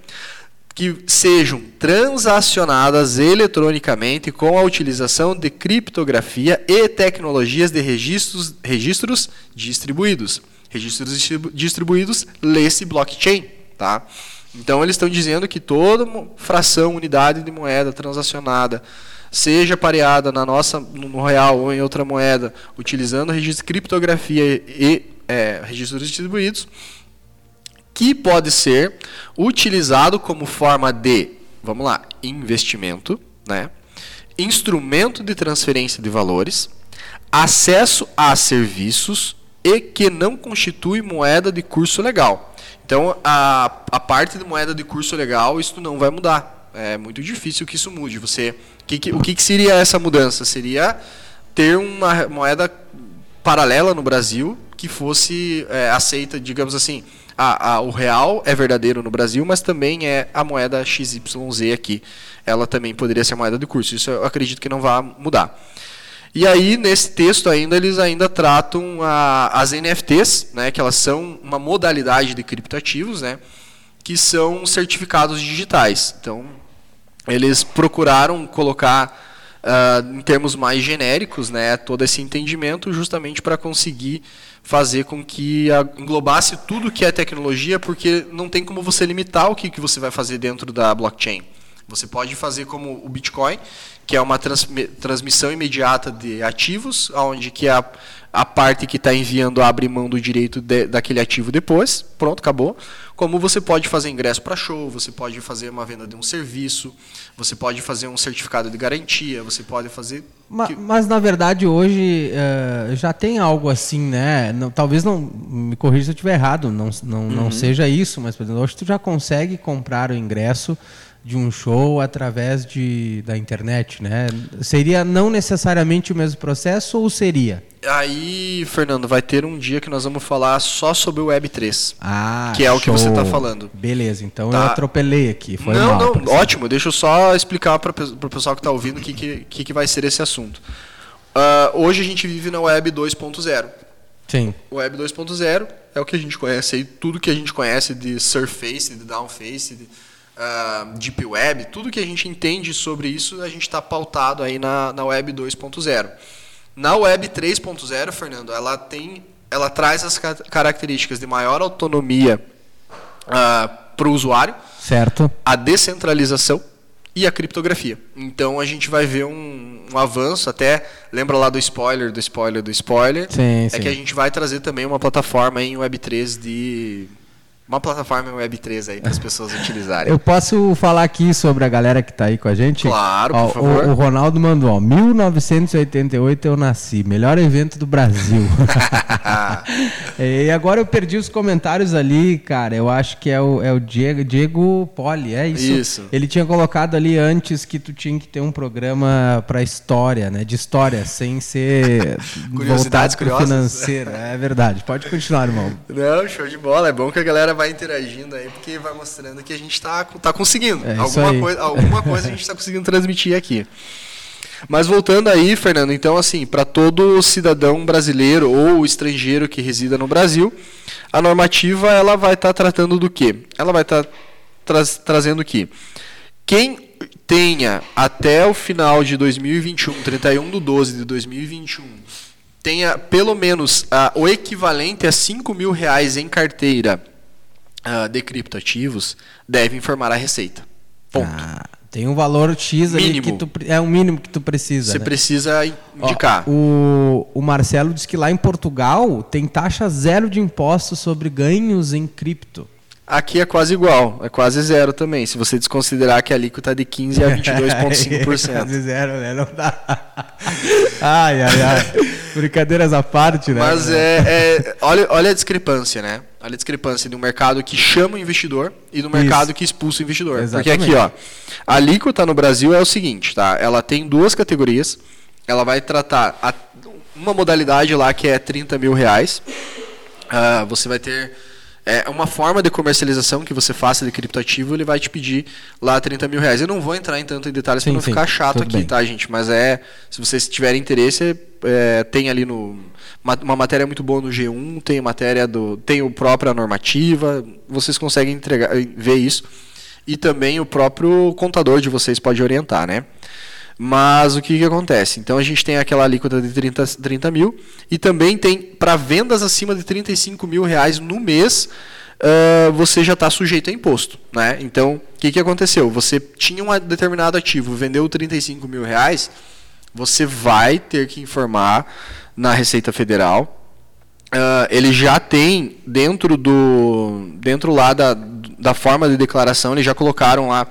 Que sejam transacionadas eletronicamente com a utilização de criptografia e tecnologias de registros, registros distribuídos. Registros distribuídos, lê-se blockchain. Tá? Então, eles estão dizendo que toda fração, unidade de moeda transacionada seja pareada na nossa no real ou em outra moeda, utilizando registro de criptografia e é, registros distribuídos, que pode ser utilizado como forma de, vamos lá, investimento, né? instrumento de transferência de valores, acesso a serviços e que não constitui moeda de curso legal. Então, a, a parte de moeda de curso legal, isso não vai mudar. É muito difícil que isso mude. Você que, que, o que, que seria essa mudança? Seria ter uma moeda paralela no Brasil que fosse é, aceita, digamos assim, a, a, o real é verdadeiro no Brasil, mas também é a moeda XYZ aqui. Ela também poderia ser moeda de curso. Isso eu acredito que não vai mudar. E aí, nesse texto ainda, eles ainda tratam a, as NFTs, né, que elas são uma modalidade de criptoativos, né, que são certificados digitais. Então, eles procuraram colocar uh, em termos mais genéricos, né, todo esse entendimento, justamente para conseguir fazer com que englobasse tudo que é tecnologia, porque não tem como você limitar o que, que você vai fazer dentro da blockchain. Você pode fazer como o Bitcoin, que é uma trans, transmissão imediata de ativos, onde que a, a parte que está enviando abre mão do direito de, daquele ativo depois, pronto, acabou. Como você pode fazer ingresso para show, você pode fazer uma venda de um serviço, você pode fazer um certificado de garantia, você pode fazer. Mas, mas na verdade hoje uh, já tem algo assim, né? Não, talvez não me corrija se eu estiver errado, não, não, uhum. não seja isso, mas por exemplo, hoje tu já consegue comprar o ingresso de um show através de, da internet, né? Seria não necessariamente o mesmo processo ou seria? Aí, Fernando, vai ter um dia que nós vamos falar só sobre o Web3. Ah, Que é show. o que você está falando. Beleza, então tá. eu atropelei aqui. Foi não, mal, não, ótimo. Deixa eu só explicar para o pessoal que está ouvindo o que, que, que vai ser esse assunto. Uh, hoje a gente vive na Web 2.0. Sim. O Web 2.0 é o que a gente conhece aí, tudo que a gente conhece de Surface, de Downface, de uh, Deep Web, tudo que a gente entende sobre isso, a gente está pautado aí na, na Web 2.0. Na Web 3.0, Fernando, ela tem, ela traz as características de maior autonomia uh, ah, para o usuário, certo? A descentralização e a criptografia. Então a gente vai ver um, um, avanço, até lembra lá do spoiler, do spoiler, do spoiler. Sim, é sim. que a gente vai trazer também uma plataforma em Web3 de uma plataforma Web3 aí para as pessoas utilizarem. Eu posso falar aqui sobre a galera que está aí com a gente? Claro, ó, por favor. O, o, Ronaldo mandou, ó, 1988 eu nasci, melhor evento do Brasil. *laughs* e agora eu perdi os comentários ali, cara, eu acho que é o, é o Diego, Diego Poli, é isso? Isso. Ele tinha colocado ali antes que tu tinha que ter um programa para história, né, de história, sem ser *laughs* Curiosidades curiosas. financeiro. É verdade, pode continuar, irmão. Não, show de bola, é bom que a galera vai interagindo aí, porque vai mostrando que a gente está tá conseguindo. É alguma, coisa, alguma *laughs* coisa a gente está conseguindo transmitir aqui. Mas voltando aí, Fernando, então assim, para todo cidadão brasileiro ou estrangeiro que resida no Brasil, a normativa ela vai estar tá tratando do quê? Ela vai estar tá tra trazendo que quem tenha até o final de 2021, 31 de 12 de 2021, tenha pelo menos o equivalente a 5 mil reais em carteira uh, de criptoativos deve informar a Receita. Ponto. Ah, tem um valor X ali que tu, é o mínimo que tu precisa. Você né? precisa indicar. Ó, o, o Marcelo disse que lá em Portugal tem taxa zero de impostos sobre ganhos em cripto. Aqui é quase igual, é quase zero também, se você desconsiderar que a alíquota é de 15% a 22,5%. é quase zero, né? Não dá. ai, ai, ai. *laughs* Brincadeiras à parte, né? Mas é, é, olha, olha a discrepância, né? Olha a discrepância de um mercado que chama o investidor e do mercado Isso. que expulsa o investidor. Exatamente. Porque aqui, ó, a alíquota no Brasil é o seguinte, tá? Ela tem duas categorias. Ela vai tratar a, uma modalidade lá que é 30 mil reais. Uh, você vai ter é uma forma de comercialização que você faça de criptoativo, ele vai te pedir lá 30 mil reais. Eu não vou entrar em tanto em detalhes para não sim, ficar chato aqui, bem. tá, gente? Mas é, se vocês tiverem interesse, é, tem ali no uma, uma, matéria muito boa no G1, tem matéria do, tem o própria normativa, vocês conseguem entregar, ver isso. E também o próprio contador de vocês pode orientar, né? Mas o que, que acontece? Então a gente tem aquela alíquota de 30, 30 mil e também tem para vendas acima de 35 mil reais no mês. Uh, você já está sujeito a imposto. Né? Então, o que, que aconteceu? Você tinha um determinado ativo, vendeu 35 mil reais, você vai ter que informar na Receita Federal. Uh, ele já tem dentro do dentro lá da, da forma de declaração, eles já colocaram lá.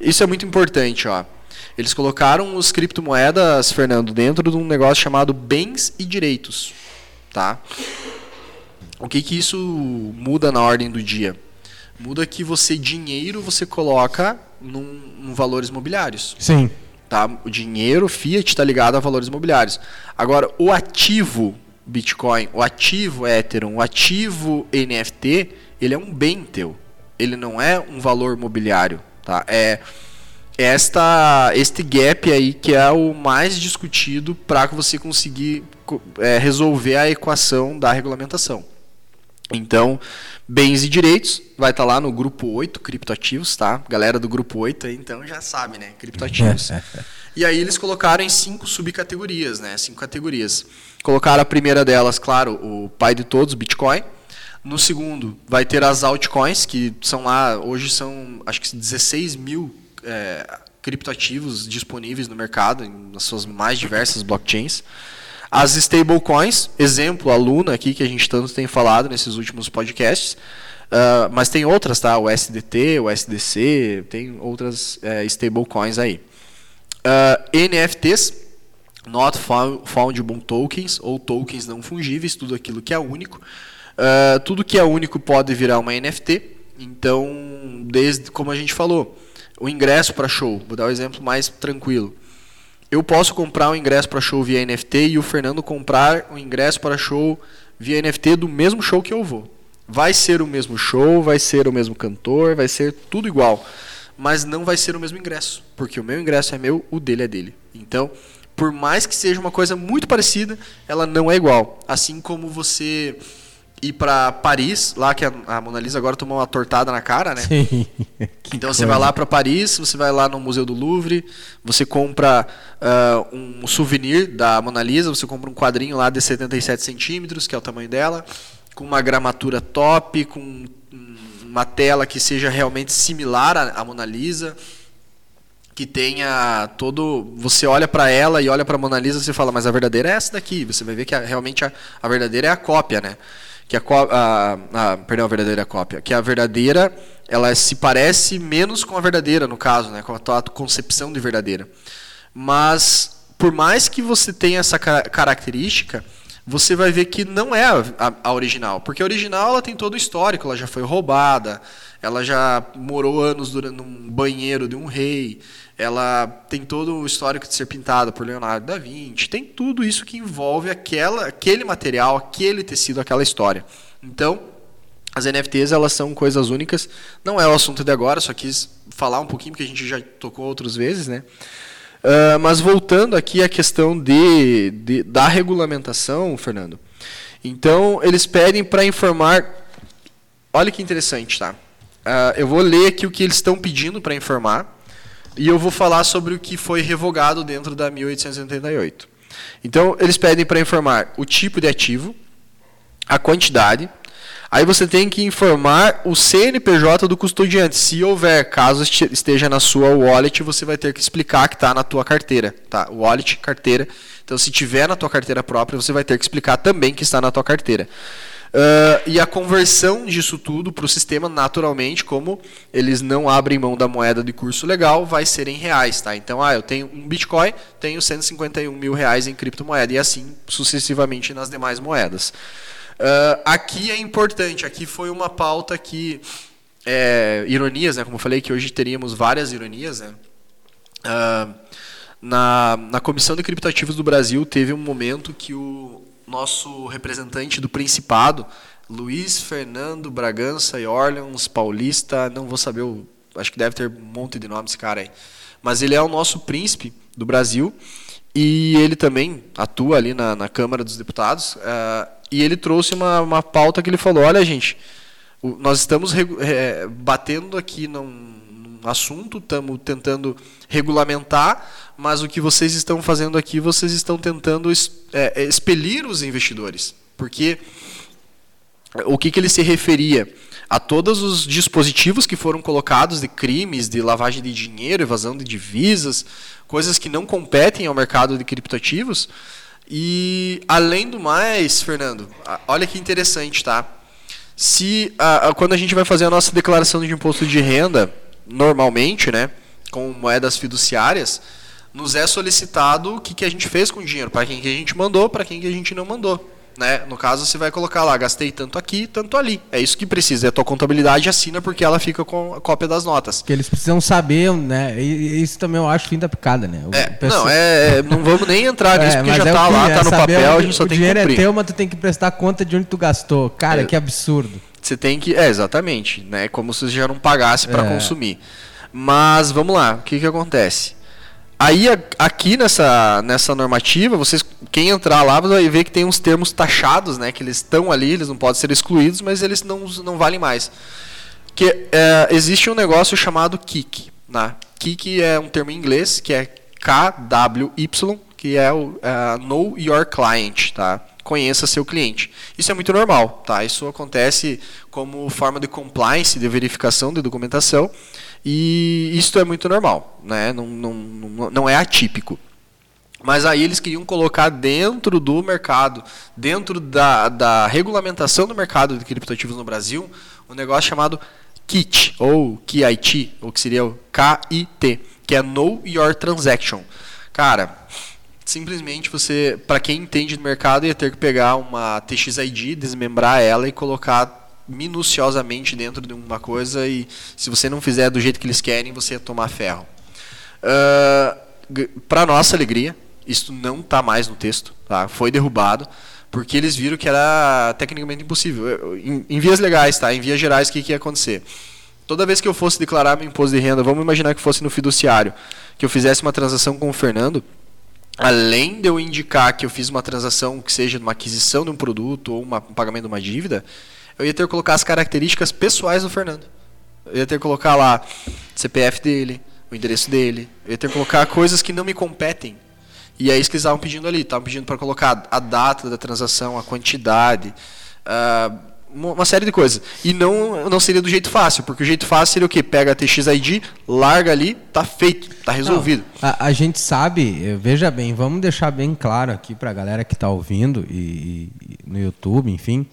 Isso é muito importante, ó. Eles colocaram os criptomoedas, Fernando, dentro de um negócio chamado bens e direitos, tá? O que que isso muda na ordem do dia? Muda que você dinheiro você coloca num, num valores imobiliários. Sim. Tá? O dinheiro fiat está ligado a valores imobiliários. Agora, o ativo Bitcoin, o ativo Ethereum, o ativo NFT, ele é um bem teu. Ele não é um valor mobiliário, tá? É esta este gap aí que é o mais discutido para você conseguir é, resolver a equação da regulamentação. Então, bens e direitos vai estar tá lá no grupo 8, criptoativos, tá? Galera do grupo 8 aí, então já sabe, né? Criptoativos. *laughs* e aí eles colocaram em cinco subcategorias, né? Cinco categorias. Colocaram a primeira delas, claro, o pai de todos, Bitcoin. No segundo, vai ter as altcoins, que são lá, hoje são acho que 16 mil é, criptoativos disponíveis no mercado, nas suas mais diversas blockchains. As stablecoins, exemplo, a Luna aqui, que a gente tanto tem falado nesses últimos podcasts, uh, mas tem outras, tá? O SDT, o SDC, tem outras uh, stablecoins aí. Uh, NFTs, Not Fungible Tokens, ou tokens não fungíveis, tudo aquilo que é único. Uh, tudo que é único pode virar uma NFT. Então, desde como a gente falou, o ingresso para show, vou dar um exemplo mais tranquilo. Eu posso comprar um ingresso para show via NFT e o Fernando comprar um ingresso para show via NFT do mesmo show que eu vou. Vai ser o mesmo show, vai ser o mesmo cantor, vai ser tudo igual, mas não vai ser o mesmo ingresso, porque o meu ingresso é meu, o dele é dele. Então, por mais que seja uma coisa muito parecida, ela não é igual. Assim como você ir para Paris, lá que a, Mona Lisa agora tomou uma tortada na cara, né? Sim. *laughs* então você vai lá para Paris, você vai lá no Museu do Louvre, você compra uh, um souvenir da Mona Lisa, você compra um quadrinho lá de 77 centímetros, que é o tamanho dela, com uma gramatura top, com uma tela que seja realmente similar à, à Mona Lisa que tenha todo. Você olha para ela e olha para a Mona Lisa e você fala, mas a verdadeira é essa daqui. Você vai ver que a, realmente a, a verdadeira é a cópia, né? Que a, a, a, perdão, a verdadeira cópia, que a verdadeira ela se parece menos com a verdadeira no caso, né, com a tua concepção de verdadeira. Mas por mais que você tenha essa característica, você vai ver que não é a, a, original, porque a original ela tem todo o histórico, ela já foi roubada, ela já morou anos durante num banheiro de um rei, ela tem todo o histórico de ser pintada por Leonardo da Vinci, tem tudo isso que envolve aquela, aquele material, aquele tecido, aquela história. Então, as NFTs elas são coisas únicas. Não é o assunto de agora, só quis falar um pouquinho porque a gente já tocou outras vezes, né? Uh, mas voltando aqui à questão de, de da regulamentação, Fernando. Então eles pedem para informar. Olha que interessante, tá? Uh, eu vou ler aqui o que eles estão pedindo para informar. E eu vou falar sobre o que foi revogado dentro da 1888. Então, eles pedem para informar o tipo de ativo, a quantidade. Aí você tem que informar o CNPJ do custodiante. Se houver, caso esteja na sua wallet, você vai ter que explicar que está na tua carteira. Tá? Wallet, carteira. Então, se tiver na tua carteira própria, você vai ter que explicar também que está na tua carteira. Uh, e a conversão disso tudo para o sistema, naturalmente, como eles não abrem mão da moeda de curso legal, vai ser em reais. Tá? Então, ah, eu tenho um Bitcoin, tenho 151 mil reais em criptomoeda, e assim sucessivamente nas demais moedas. Uh, aqui é importante, aqui foi uma pauta que. É, ironias, né? como eu falei, que hoje teríamos várias ironias. Né? Uh, na, na Comissão de Criptativos do Brasil, teve um momento que o, nosso representante do Principado, Luiz Fernando Bragança e Orleans Paulista, não vou saber, o, acho que deve ter um monte de nomes esse cara aí. Mas ele é o nosso príncipe do Brasil e ele também atua ali na, na Câmara dos Deputados. Uh, e ele trouxe uma, uma pauta que ele falou: olha, gente, nós estamos é, batendo aqui num assunto, estamos tentando regulamentar, mas o que vocês estão fazendo aqui, vocês estão tentando é, é, expelir os investidores. Porque o que, que ele se referia? A todos os dispositivos que foram colocados de crimes, de lavagem de dinheiro, evasão de divisas, coisas que não competem ao mercado de criptoativos. E, além do mais, Fernando, olha que interessante, tá? Se, a, a, quando a gente vai fazer a nossa declaração de imposto de renda, normalmente, né, com moedas fiduciárias, nos é solicitado o que, que a gente fez com o dinheiro, para quem que a gente mandou, para quem que a gente não mandou. Né? No caso, você vai colocar lá, gastei tanto aqui, tanto ali. É isso que precisa. E a tua contabilidade assina porque ela fica com a cópia das notas. Que eles precisam saber, né? E isso também eu acho fim da picada, né? É, pessoal... Não, é, não vamos nem entrar *laughs* nisso, é, porque já é tá lá, tá no papel, a gente só tem que O dinheiro é teu, mas tu tem que prestar conta de onde tu gastou. Cara, é, que absurdo. Você tem que... É, exatamente. Né? Como se você já não pagasse para é. consumir. Mas, vamos lá. O que que acontece? Aí aqui nessa, nessa normativa, vocês quem entrar lá vai ver que tem uns termos taxados, né, que eles estão ali, eles não podem ser excluídos, mas eles não, não valem mais. Que é, existe um negócio chamado KIC, né? KIC é um termo em inglês que é KWY, que é o uh, Know Your Client, tá? Conheça seu cliente. Isso é muito normal, tá? Isso acontece como forma de compliance, de verificação de documentação, e isso é muito normal, né? não, não, não, é atípico. Mas aí eles queriam colocar dentro do mercado, dentro da, da regulamentação do mercado de criptoativos no Brasil, um negócio chamado KIT, ou KIT, ou que seria o KIT, que é Know Your Transaction. Cara, simplesmente você, para quem entende do mercado, ia ter que pegar uma TXID, desmembrar ela e colocar minuciosamente dentro de uma coisa e se você não fizer do jeito que eles querem, você ia tomar ferro. Uh, para nossa alegria, isso não está mais no texto, tá? Foi derrubado porque eles viram que era tecnicamente impossível. Em, em vias legais, tá? Em vias gerais, o que, que ia acontecer? Toda vez que eu fosse declarar meu imposto de renda, vamos imaginar que fosse no fiduciário, que eu fizesse uma transação com o Fernando, além de eu indicar que eu fiz uma transação que seja uma aquisição de um produto ou uma, um pagamento de uma dívida, eu ia ter que colocar as características pessoais do Fernando. Eu ia ter que colocar lá CPF dele, o endereço dele, eu ia ter que colocar coisas que não me competem e é isso que eles estavam pedindo ali. Estavam pedindo para colocar a data da transação, a quantidade, uh, uma série de coisas. E não, não seria do jeito fácil, porque o jeito fácil seria o quê? Pega a TXID, larga ali, tá feito, tá resolvido. Não, a, a, gente sabe, eh, veja bem, vamos deixar bem claro aqui para a galera que está ouvindo e, e, no YouTube, enfim.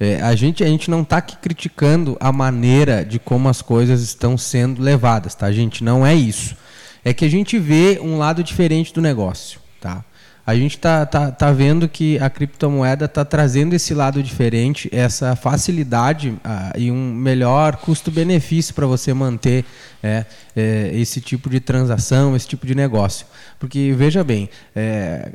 É, a, gente, a gente não está aqui criticando a maneira de como as coisas estão sendo levadas, tá, gente? Não é isso. É que a gente vê um lado diferente do negócio. Tá? A gente está tá, tá vendo que a criptomoeda está trazendo esse lado diferente, essa facilidade ah, e um melhor custo-benefício para você manter é, é, esse tipo de transação, esse tipo de negócio. Porque, veja bem, é,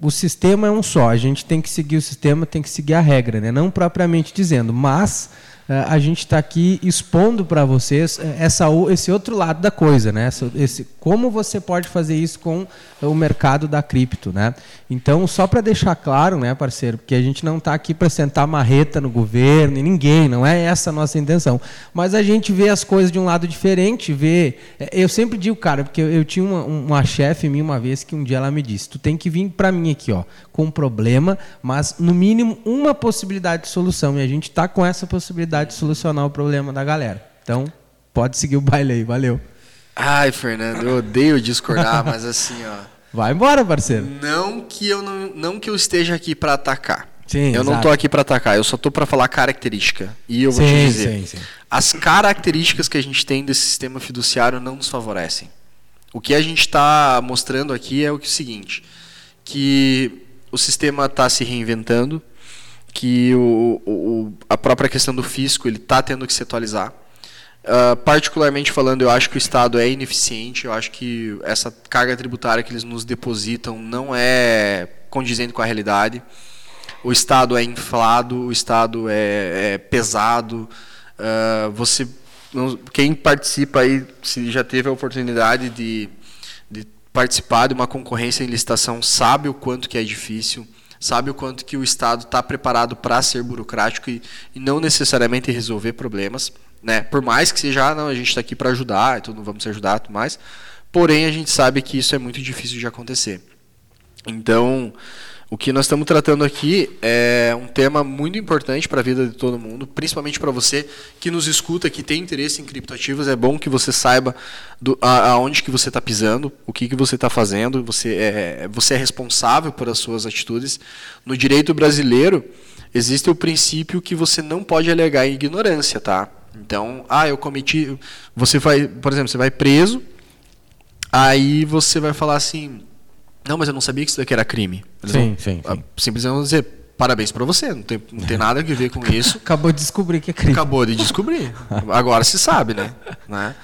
o sistema é um só, a gente tem que seguir o sistema, tem que seguir a regra, né? não propriamente dizendo, mas a gente está aqui expondo para vocês eh, essa, esse outro lado da coisa, né? Esse, como você pode fazer isso com o mercado da cripto, né? Então, só para deixar claro, né, parceiro, porque a gente não está aqui para sentar marreta no governo e ninguém, não é essa a nossa intenção. Mas a gente vê as coisas de um lado diferente, vê. Eh, eu sempre digo, cara, porque eu, eu tinha uma, uma chefe minha uma vez que um dia ela me disse: tu tem que vir para mim aqui, ó, com um problema, mas no mínimo uma possibilidade de solução. E a gente está com essa possibilidade de solucionar o problema da galera. Então, pode seguir o baile aí, valeu. Ai, Fernando, eu odeio discordar, mas assim, ó. Vai embora, parceiro. Não que eu não, não que eu esteja aqui para atacar. Sim, eu exato. não tô aqui para atacar, eu só tô para falar característica. E eu vou sim, te dizer, sim, sim. as características que a gente tem desse sistema fiduciário não nos favorecem. O que a gente está mostrando aqui é o, que, é o seguinte, que o sistema está se reinventando, que o, o, a própria questão do fisco ele está tendo que se atualizar. Uh, particularmente falando, eu acho que o Estado é ineficiente, eu acho que essa carga tributária que eles nos depositam não é condizente com a realidade. O Estado é inflado, o Estado é, é pesado. Uh, você, quem participa aí, se já teve a oportunidade de, de participar de uma concorrência em licitação, sabe o quanto que é difícil sabe o quanto que o Estado está preparado para ser burocrático e, e, não necessariamente resolver problemas, né? Por mais que seja, ah, não, a gente está aqui para ajudar, então não vamos te ajudar, tudo mais. Porém, a gente sabe que isso é muito difícil de acontecer. Então, o que nós estamos tratando aqui é um tema muito importante para a vida de todo mundo, principalmente para você que nos escuta, que tem interesse em criptoativos. É bom que você saiba do, a, aonde que você está pisando, o que, que você está fazendo. Você é, você é responsável por as suas atitudes. No direito brasileiro existe o princípio que você não pode alegar ignorância, tá? Então, ah, eu cometi. Você vai, por exemplo, você vai preso, aí você vai falar assim não, mas eu não sabia que isso daqui era crime. Eles sim, vão, sim, sim. Simplesmente vão dizer, parabéns para você, não tem, não tem nada a ver com isso. *laughs* Acabou de descobrir que é crime. Acabou de descobrir. Agora se sabe, né? *laughs* né?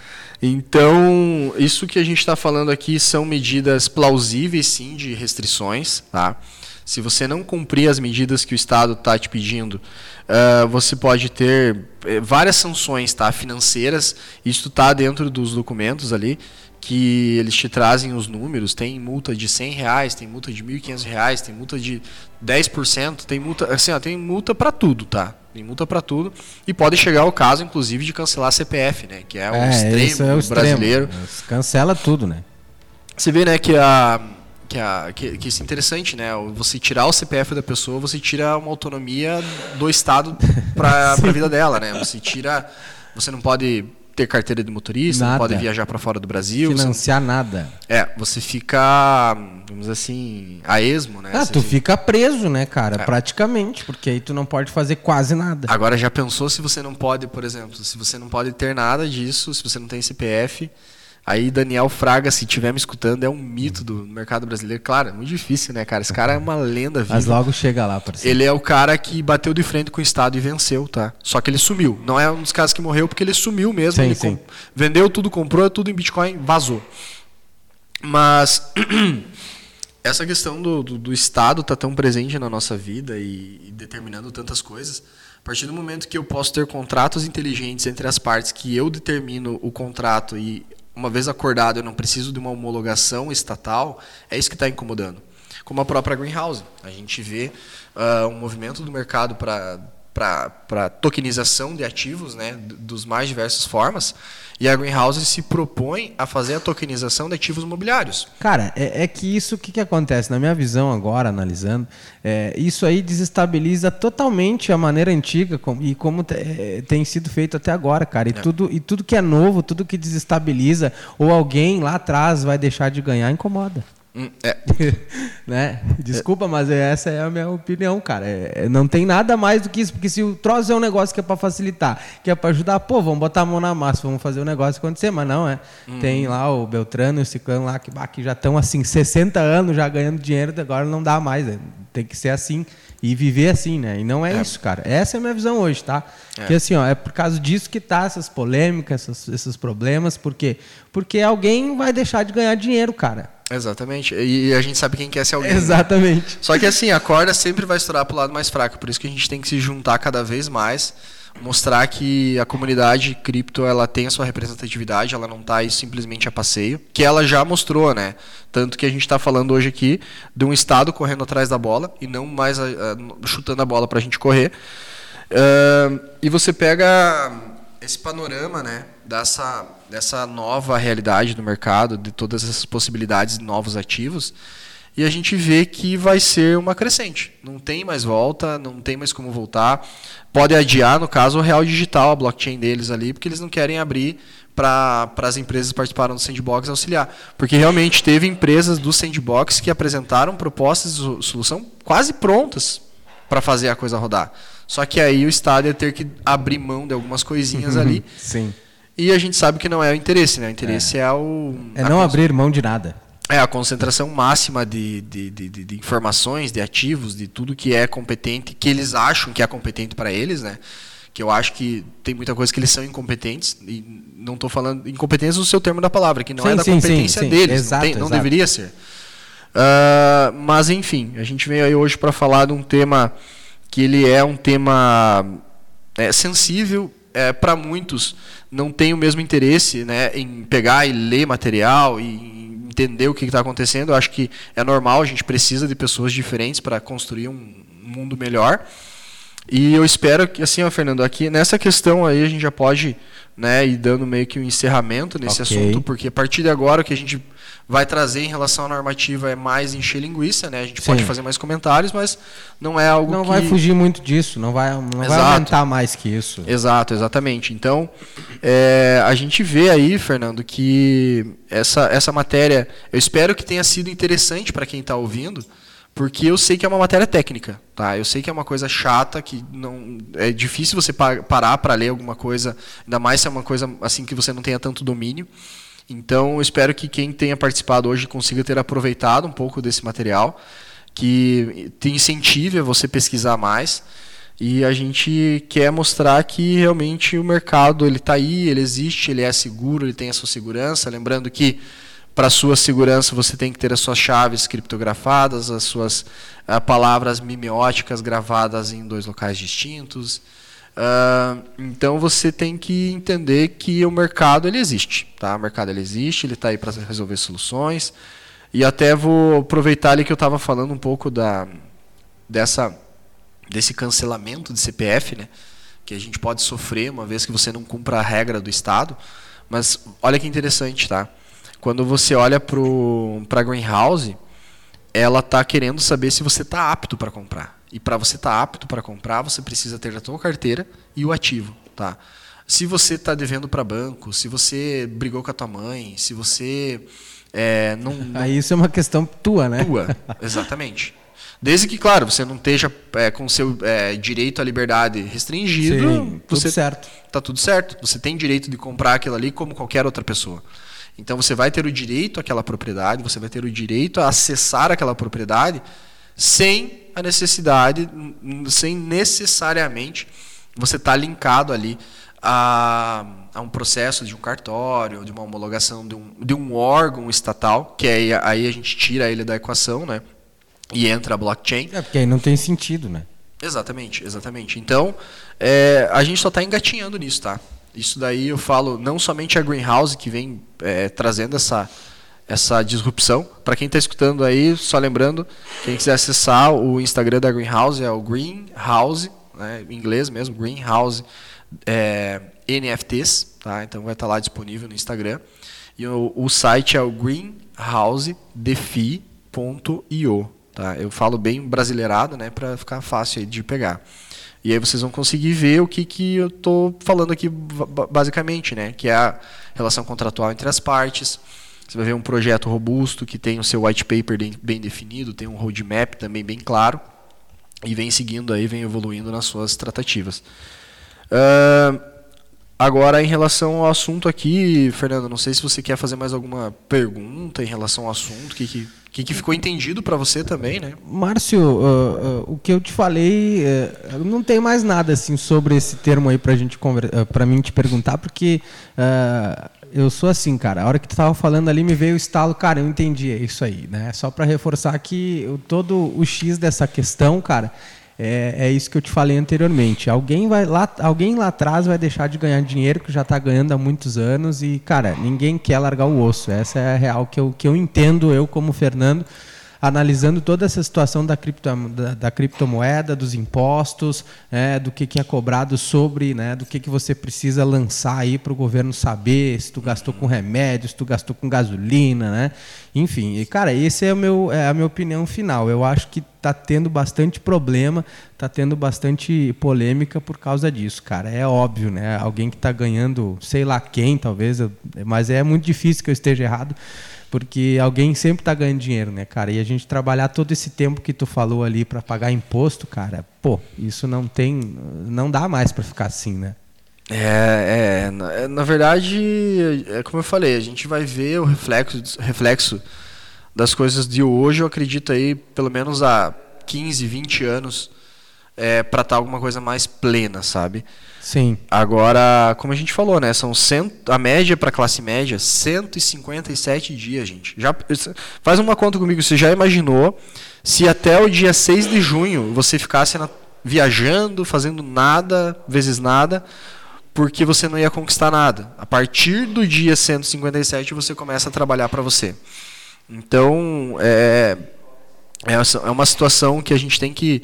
Então, isso que a gente está falando aqui são medidas plausíveis, sim, de restrições. Tá? Se você não cumprir as medidas que o Estado está te pedindo, uh, você pode ter eh, várias sanções tá? financeiras. Isso está dentro dos documentos ali que eles te trazem os números, tem multa de 100 reais, tem multa de 1.500 reais, tem multa de 10%, tem multa, assim, ó, tem multa para tudo, tá? Tem multa para tudo e pode chegar o caso, inclusive, de cancelar CPF, né? Que é o é, extremo é o brasileiro. Extremo. Cancela tudo, né? Você vê, né, que a que, a, que, que isso é interessante, né? Você tirar o CPF da pessoa, você tira uma autonomia do Estado para *laughs* a vida dela, né? Você tira. Você não pode ter carteira de motorista, nada. não pode viajar para fora do Brasil. Financiar você... nada. É, você fica, vamos dizer assim, a esmo, né? Ah, você tu fica preso, né, cara? É. Praticamente, porque aí tu não pode fazer quase nada. Agora já pensou se você não pode, por exemplo, se você não pode ter nada disso, se você não tem CPF, Aí Daniel Fraga, se estiver me escutando, é um mito do mercado brasileiro. Claro, é muito difícil, né, cara? Esse cara é uma lenda viva. Mas logo chega lá, parceiro. Ele é o cara que bateu de frente com o Estado e venceu, tá? Só que ele sumiu. Não é um dos casos que morreu porque ele sumiu mesmo. Sim, ele sim. vendeu tudo, comprou tudo em Bitcoin, vazou. Mas *clears throat* essa questão do, do, do Estado tá tão presente na nossa vida e, e determinando tantas coisas, a partir do momento que eu posso ter contratos inteligentes entre as partes, que eu determino o contrato e uma vez acordado, eu não preciso de uma homologação estatal, é isso que está incomodando. Como a própria Greenhouse. A gente vê uh, um movimento do mercado para para tokenização de ativos, né, dos mais diversas formas, e a Greenhouse se propõe a fazer a tokenização de ativos imobiliários. Cara, é, é que isso, o que, que acontece? Na minha visão agora, analisando, é, isso aí desestabiliza totalmente a maneira antiga com, e como é, tem sido feito até agora, cara. E, é. tudo, e tudo que é novo, tudo que desestabiliza, ou alguém lá atrás vai deixar de ganhar, incomoda. Hum, é. *laughs* né? Desculpa, mas essa é a minha opinião, cara. É, é, não tem nada mais do que isso, porque se o troço é um negócio que é para facilitar, que é para ajudar, pô, vamos botar a mão na massa, vamos fazer o negócio acontecer, mas não, é. Uhum. Tem lá o Beltrano e o Ciclano lá que, que já estão assim, 60 anos já ganhando dinheiro, agora não dá mais. Né? Tem que ser assim e viver assim, né? E não é, é, isso, cara. Essa é a minha visão hoje, tá? É. Que assim, ó, é por causa disso que tá essas polêmicas, esses, esses problemas, porque porque alguém vai deixar de ganhar dinheiro, cara. Exatamente. E a gente sabe quem quer ser alguém. Né? Exatamente. Só que assim, a corda sempre vai estourar pro lado mais fraco. Por isso que a gente tem que se juntar cada vez mais, mostrar que a comunidade cripto ela tem a sua representatividade, ela não está aí simplesmente a passeio, que ela já mostrou, né? Tanto que a gente está falando hoje aqui de um estado correndo atrás da bola e não mais chutando a bola para a gente correr. Uh, e você pega esse panorama, né? Dessa dessa nova realidade do mercado, de todas essas possibilidades de novos ativos, e a gente vê que vai ser uma crescente. Não tem mais volta, não tem mais como voltar. Pode adiar, no caso, o real digital, a blockchain deles ali, porque eles não querem abrir para as empresas que participaram do sandbox auxiliar. Porque realmente teve empresas do sandbox que apresentaram propostas de solução quase prontas para fazer a coisa rodar. Só que aí o Estado ia ter que abrir mão de algumas coisinhas ali. *laughs* Sim. E a gente sabe que não é o interesse, né? O interesse é, é o. É não abrir mão de nada. É a concentração máxima de, de, de, de, informações, de ativos, de tudo que é competente, que eles acham que é competente para eles, né? Que eu acho que tem muita coisa que eles são incompetentes, e não estou falando incompetência no seu termo da palavra, que não sim, é da sim, competência sim, deles, exato, não, tem, não deveria ser. Uh, mas enfim, a gente veio aí hoje para falar de um tema que ele é um tema é, sensível, é, para muitos não tem o mesmo interesse né, em pegar e ler material e entender o que está acontecendo. Eu acho que é normal, a gente precisa de pessoas diferentes para construir um mundo melhor. E eu espero que, assim, ó, Fernando, aqui nessa questão aí a gente já pode né, ir dando meio que um encerramento nesse okay. assunto, porque a partir de agora o que a gente vai trazer em relação à normativa é mais encher linguiça, né? A gente Sim. pode fazer mais comentários, mas não é algo não que... vai fugir muito disso, não vai não vai aumentar mais que isso. Exato, exatamente. Então, é, a gente vê aí, Fernando, que essa essa matéria, eu espero que tenha sido interessante para quem está ouvindo, porque eu sei que é uma matéria técnica, tá? Eu sei que é uma coisa chata, que não é difícil você parar para ler alguma coisa, ainda mais se é uma coisa assim que você não tenha tanto domínio. Então, espero que quem tenha participado hoje consiga ter aproveitado um pouco desse material, que te incentive a você pesquisar mais. E a gente quer mostrar que realmente o mercado ele está aí, ele existe, ele é seguro, ele tem a sua segurança. Lembrando que para sua segurança você tem que ter as suas chaves criptografadas, as suas uh, palavras mimeóticas gravadas em dois locais distintos. Uh, então você tem que entender que o mercado ele existe, tá? O mercado ele existe, ele está aí para resolver soluções. E até vou aproveitar ali que eu estava falando um pouco da dessa desse cancelamento de CPF, né? Que a gente pode sofrer uma vez que você não cumpra a regra do Estado. Mas olha que interessante, tá? Quando você olha para a Greenhouse, ela está querendo saber se você está apto para comprar. E para você estar tá apto para comprar, você precisa ter a sua carteira e o ativo. Tá? Se você está devendo para banco, se você brigou com a tua mãe, se você é, não, *laughs* não... Aí isso é uma questão tua, né? Tua, exatamente. Desde que, claro, você não esteja é, com seu é, direito à liberdade restringido, Sim, você tudo certo. Tá tudo certo. Você tem direito de comprar aquilo ali como qualquer outra pessoa. Então você vai ter o direito àquela propriedade, você vai ter o direito a acessar aquela propriedade sem a necessidade, sem necessariamente você estar tá linkado ali a, a, um processo de um cartório, de uma homologação de um, de um órgão estatal, que aí, aí a gente tira ele da equação, né? E entra a blockchain. É, porque aí não tem sentido, né? Exatamente, exatamente. Então, é, a gente só está engatinhando nisso, tá? Isso daí eu falo não somente a Greenhouse que vem é, trazendo essa, essa disrupção. Para quem está escutando aí, só lembrando, quem quiser acessar o Instagram da Greenhouse é o Greenhouse, né, em inglês mesmo, Greenhouse é, NFTs, tá? Então vai estar tá lá disponível no Instagram. E o, o site é o greenhousedefi.io. Tá? Eu falo bem brasileirado, né, para ficar fácil de pegar. E aí vocês vão conseguir ver o que, que eu estou falando aqui basicamente, né, que é a relação contratual entre as partes. Você vai ver um projeto robusto que tem o seu white paper bem definido, tem um roadmap também bem claro e vem seguindo aí, vem evoluindo nas suas tratativas. Uh, agora, em relação ao assunto aqui, Fernando, não sei se você quer fazer mais alguma pergunta em relação ao assunto, que, que que, que ficou entendido para você também, né? Márcio, uh, uh, o que eu te falei, uh, não tem mais nada assim sobre esse termo aí para gente para mim te perguntar, porque eu sou assim, cara. A hora que tu estava falando ali me veio o estalo, cara, eu entendi, é isso aí, né? Só para reforçar que todo o X dessa questão, cara, é, é, isso que eu te falei anteriormente. Alguém vai lá, alguém lá atrás vai deixar de ganhar dinheiro que já está ganhando há muitos anos e, cara, ninguém quer largar o osso. Essa é a real que eu, que eu entendo, eu como Fernando, analisando toda essa situação da, cripto, da, da criptomoeda, dos impostos, né, do que, que é cobrado sobre, né, do que, que você precisa lançar aí para o governo saber se tu gastou com remédios, se tu gastou com gasolina, né? Enfim, e, cara, esse é, o meu, é a minha opinião final. Eu acho que está tendo bastante problema, está tendo bastante polêmica por causa disso, cara. É óbvio, né? Alguém que está ganhando, sei lá quem, talvez, mas é muito difícil que eu esteja errado porque alguém sempre está ganhando dinheiro, né, cara? E a gente trabalhar todo esse tempo que tu falou ali para pagar imposto, cara, pô, isso não tem, não dá mais para ficar assim, né? É, é na, é, na, verdade, é como eu falei, a gente vai ver o reflexo, reflexo das coisas de hoje, eu acredito aí, pelo menos há 15, 20 anos, é, para estar tá alguma coisa mais plena, sabe? Sim. Agora, como a gente falou, né? São cento, a média para classe média, 157 dias, gente. Já, faz uma conta comigo, você já imaginou se até o dia 6 de junho você ficasse na, viajando, fazendo nada, vezes nada, porque você não ia conquistar nada. A partir do dia 157 você começa a trabalhar para você. Então, é, é, é uma situação que a gente tem que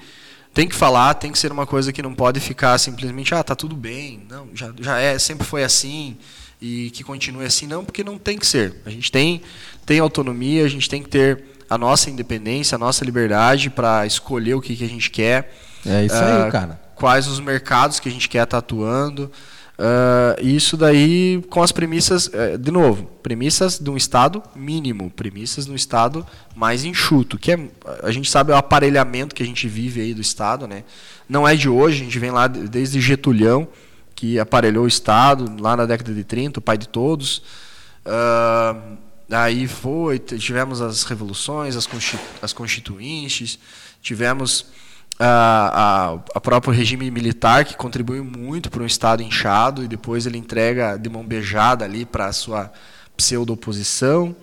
tem que falar, tem que ser uma coisa que não pode ficar simplesmente, ah, tá tudo bem, não, já, já é, sempre foi assim e que continue assim, não, porque não tem que ser. A gente tem, tem autonomia, a gente tem que ter a nossa independência, a nossa liberdade para escolher o que, que a gente quer. É isso aí, uh, cara. Quais os mercados que a gente quer estar tá atuando. Uh, isso daí com as premissas, uh, de novo, premissas de um estado mínimo, premissas de um estado mais enxuto, que é, a gente sabe o aparelhamento que a gente vive aí do estado, né? Não é de hoje, a gente vem lá desde Getulhão, que aparelhou o estado lá na década de 30, o pai de todos. Uh, aí foi, tivemos as revoluções, as, as constituintes, tivemos a, a, próprio regime militar que contribuiu muito para um Estado inchado e depois ele entrega de mão beijada ali para a sua pseudo-oposição.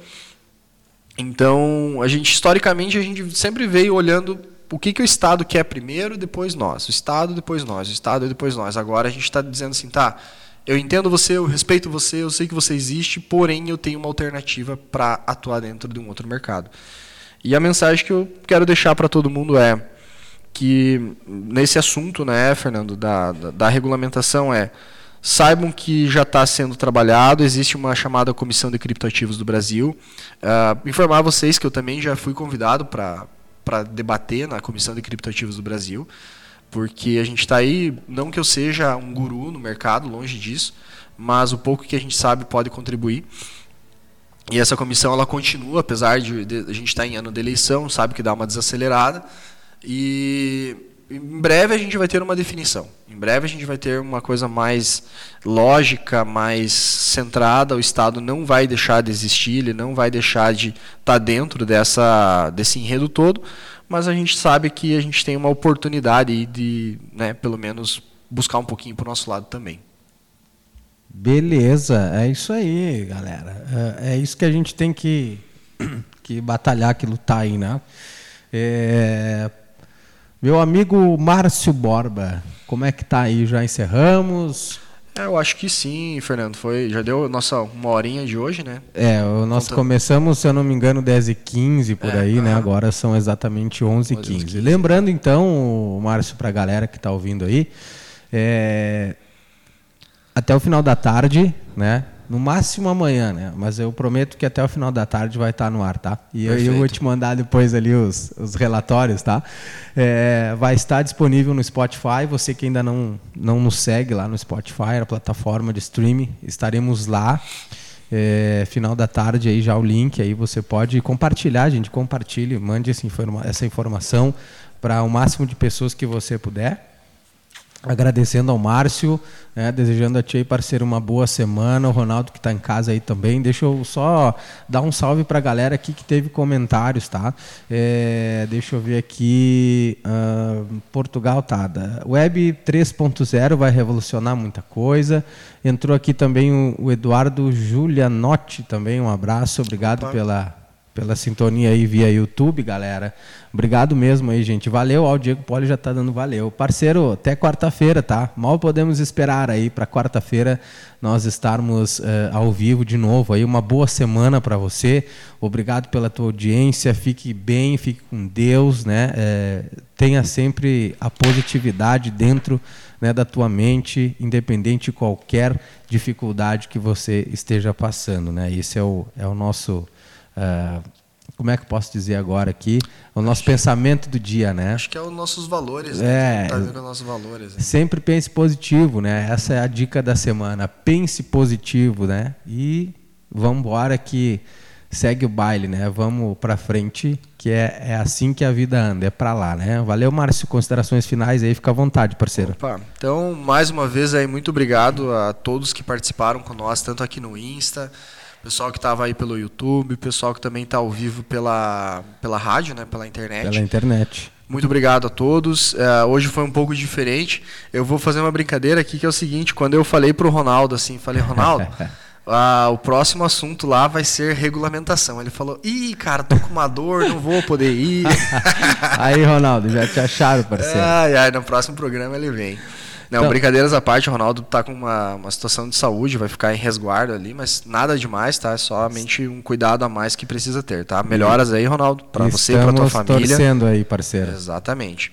Então, a gente historicamente a gente sempre veio olhando o que, que o Estado quer primeiro, depois nós. O Estado, depois nós. O Estado, depois nós. Agora a gente está dizendo assim, tá, eu entendo você, eu respeito você, eu sei que você existe, porém eu tenho uma alternativa para atuar dentro de um outro mercado. E a mensagem que eu quero deixar para todo mundo é que nesse assunto, né, Fernando, da, da, da regulamentação é saibam que já está sendo trabalhado, existe uma chamada Comissão de Criptoativos do Brasil. Uh, informar vocês que eu também já fui convidado para debater na Comissão de Criptoativos do Brasil, porque a gente está aí, não que eu seja um guru no mercado, longe disso, mas o pouco que a gente sabe pode contribuir. E essa comissão ela continua, apesar de, de a gente estar tá em ano de eleição, sabe que dá uma desacelerada. E em breve a gente vai ter uma definição. Em breve a gente vai ter uma coisa mais lógica, mais centrada. O Estado não vai deixar de existir, ele não vai deixar de estar tá dentro dessa, desse enredo todo, mas a gente sabe que a gente tem uma oportunidade de, né, pelo menos, buscar um pouquinho para o nosso lado também. Beleza, é isso aí, galera. É, é isso que a gente tem que, que batalhar, que lutar aí, né? É, meu amigo Márcio Borba, como é que tá aí? Já encerramos? É, eu acho que sim, Fernando. Foi, já deu nossa uma horinha de hoje, né? É, nós começamos, se eu não me engano, 10 e 15 por é, aí, né? Agora são exatamente 11 e 15. 15. Lembrando, então, Márcio, para a galera que está ouvindo aí, é, até o final da tarde, né? No máximo amanhã, né? Mas eu prometo que até o final da tarde vai estar no ar, tá? E eu, eu vou te mandar depois ali os, os relatórios, tá? É, vai estar disponível no Spotify. Você que ainda não, não nos segue lá no Spotify, a plataforma de streaming, estaremos lá. É, final da tarde aí já o link aí você pode compartilhar, gente, compartilhe, mande essa, informa essa informação para o máximo de pessoas que você puder agradecendo ao Márcio, né, desejando a ti, parceiro, uma boa semana. O Ronaldo que está em casa aí também. Deixa eu só dar um salve para a galera aqui que teve comentários, tá? É, deixa eu ver aqui. Uh, Portugal, tá. Web 3.0 vai revolucionar muita coisa. Entrou aqui também o, o Eduardo Julianotti também. Um abraço, obrigado Opa. pela pela sintonia aí via YouTube, galera. Obrigado mesmo aí, gente. Valeu, ó, o Diego Poli já tá dando valeu. Parceiro, até quarta-feira, tá? Mal podemos esperar aí para quarta-feira nós estarmos uh, ao vivo de novo aí. Uma boa semana para você. Obrigado pela tua audiência. Fique bem, fique com Deus, né? É, tenha sempre a positividade dentro né, da tua mente, independente de qualquer dificuldade que você esteja passando, né? Esse é o, é o nosso Uh, como é que eu posso dizer agora aqui? O nosso Acho pensamento do dia, né? Acho que é os nossos valores, né? É, tá vendo os nossos valores. Né? Sempre pense positivo, né? Essa é a dica da semana. Pense positivo, né? E vamos embora que segue o baile, né? Vamos para frente, que é, é assim que a vida anda, é para lá, né? Valeu, Márcio. Considerações finais aí, fica à vontade, parceiro. Opa, então, mais uma vez aí, muito obrigado a todos que participaram com nós, tanto aqui no Insta, pessoal que estava aí pelo YouTube, pessoal que também está ao vivo pela, pela rádio, né, pela internet. Pela internet. Muito obrigado a todos. Uh, hoje foi um pouco diferente. Eu vou fazer uma brincadeira aqui que é o seguinte: quando eu falei para o Ronaldo assim, falei, Ronaldo, *laughs* uh, o próximo assunto lá vai ser regulamentação. Ele falou: Ih, cara, tô com uma dor, não vou poder ir. *laughs* aí, Ronaldo, já te acharam, parceiro. Ai, ai, no próximo programa ele vem. Não, então, brincadeiras à parte, o Ronaldo tá com uma, uma situação de saúde, vai ficar em resguardo ali, mas nada demais, tá? É somente um cuidado a mais que precisa ter, tá? Melhoras aí, Ronaldo, para você e para tua família. torcendo aí, parceiro. Exatamente.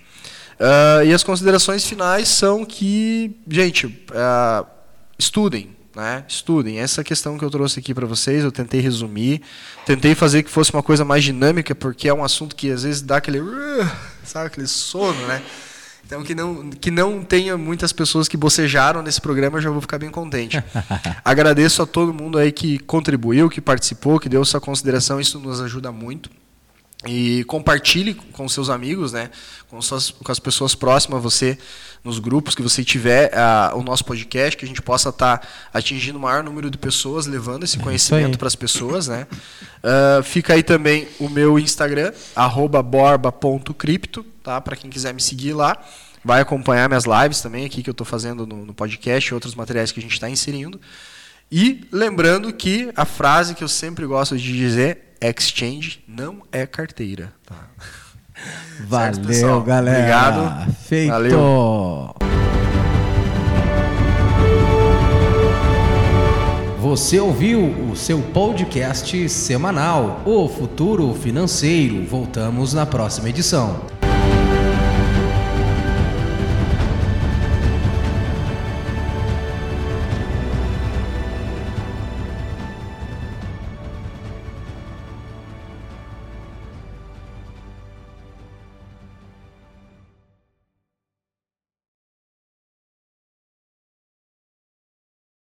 Uh, e as considerações finais são que, gente, uh, estudem, né? Estudem. Essa questão que eu trouxe aqui para vocês, eu tentei resumir, tentei fazer que fosse uma coisa mais dinâmica, porque é um assunto que às vezes dá aquele, uh, sabe, aquele sono, né? Então, que não, que não tenha muitas pessoas que bocejaram nesse programa, eu já vou ficar bem contente. *laughs* Agradeço a todo mundo aí que contribuiu, que participou, que deu sua consideração, isso nos ajuda muito. E compartilhe com seus amigos, né, com, suas, com as pessoas próximas a você, nos grupos que você tiver uh, o nosso podcast, que a gente possa estar tá atingindo o maior número de pessoas, levando esse é conhecimento para as pessoas. Né? Uh, fica aí também o meu Instagram, borba.cripto, tá? para quem quiser me seguir lá. Vai acompanhar minhas lives também aqui que eu estou fazendo no, no podcast, outros materiais que a gente está inserindo. E lembrando que a frase que eu sempre gosto de dizer, exchange não é carteira. Tá? *laughs* Valeu, certo, galera. Obrigado. Feito. Valeu. Você ouviu o seu podcast semanal, O Futuro Financeiro. Voltamos na próxima edição.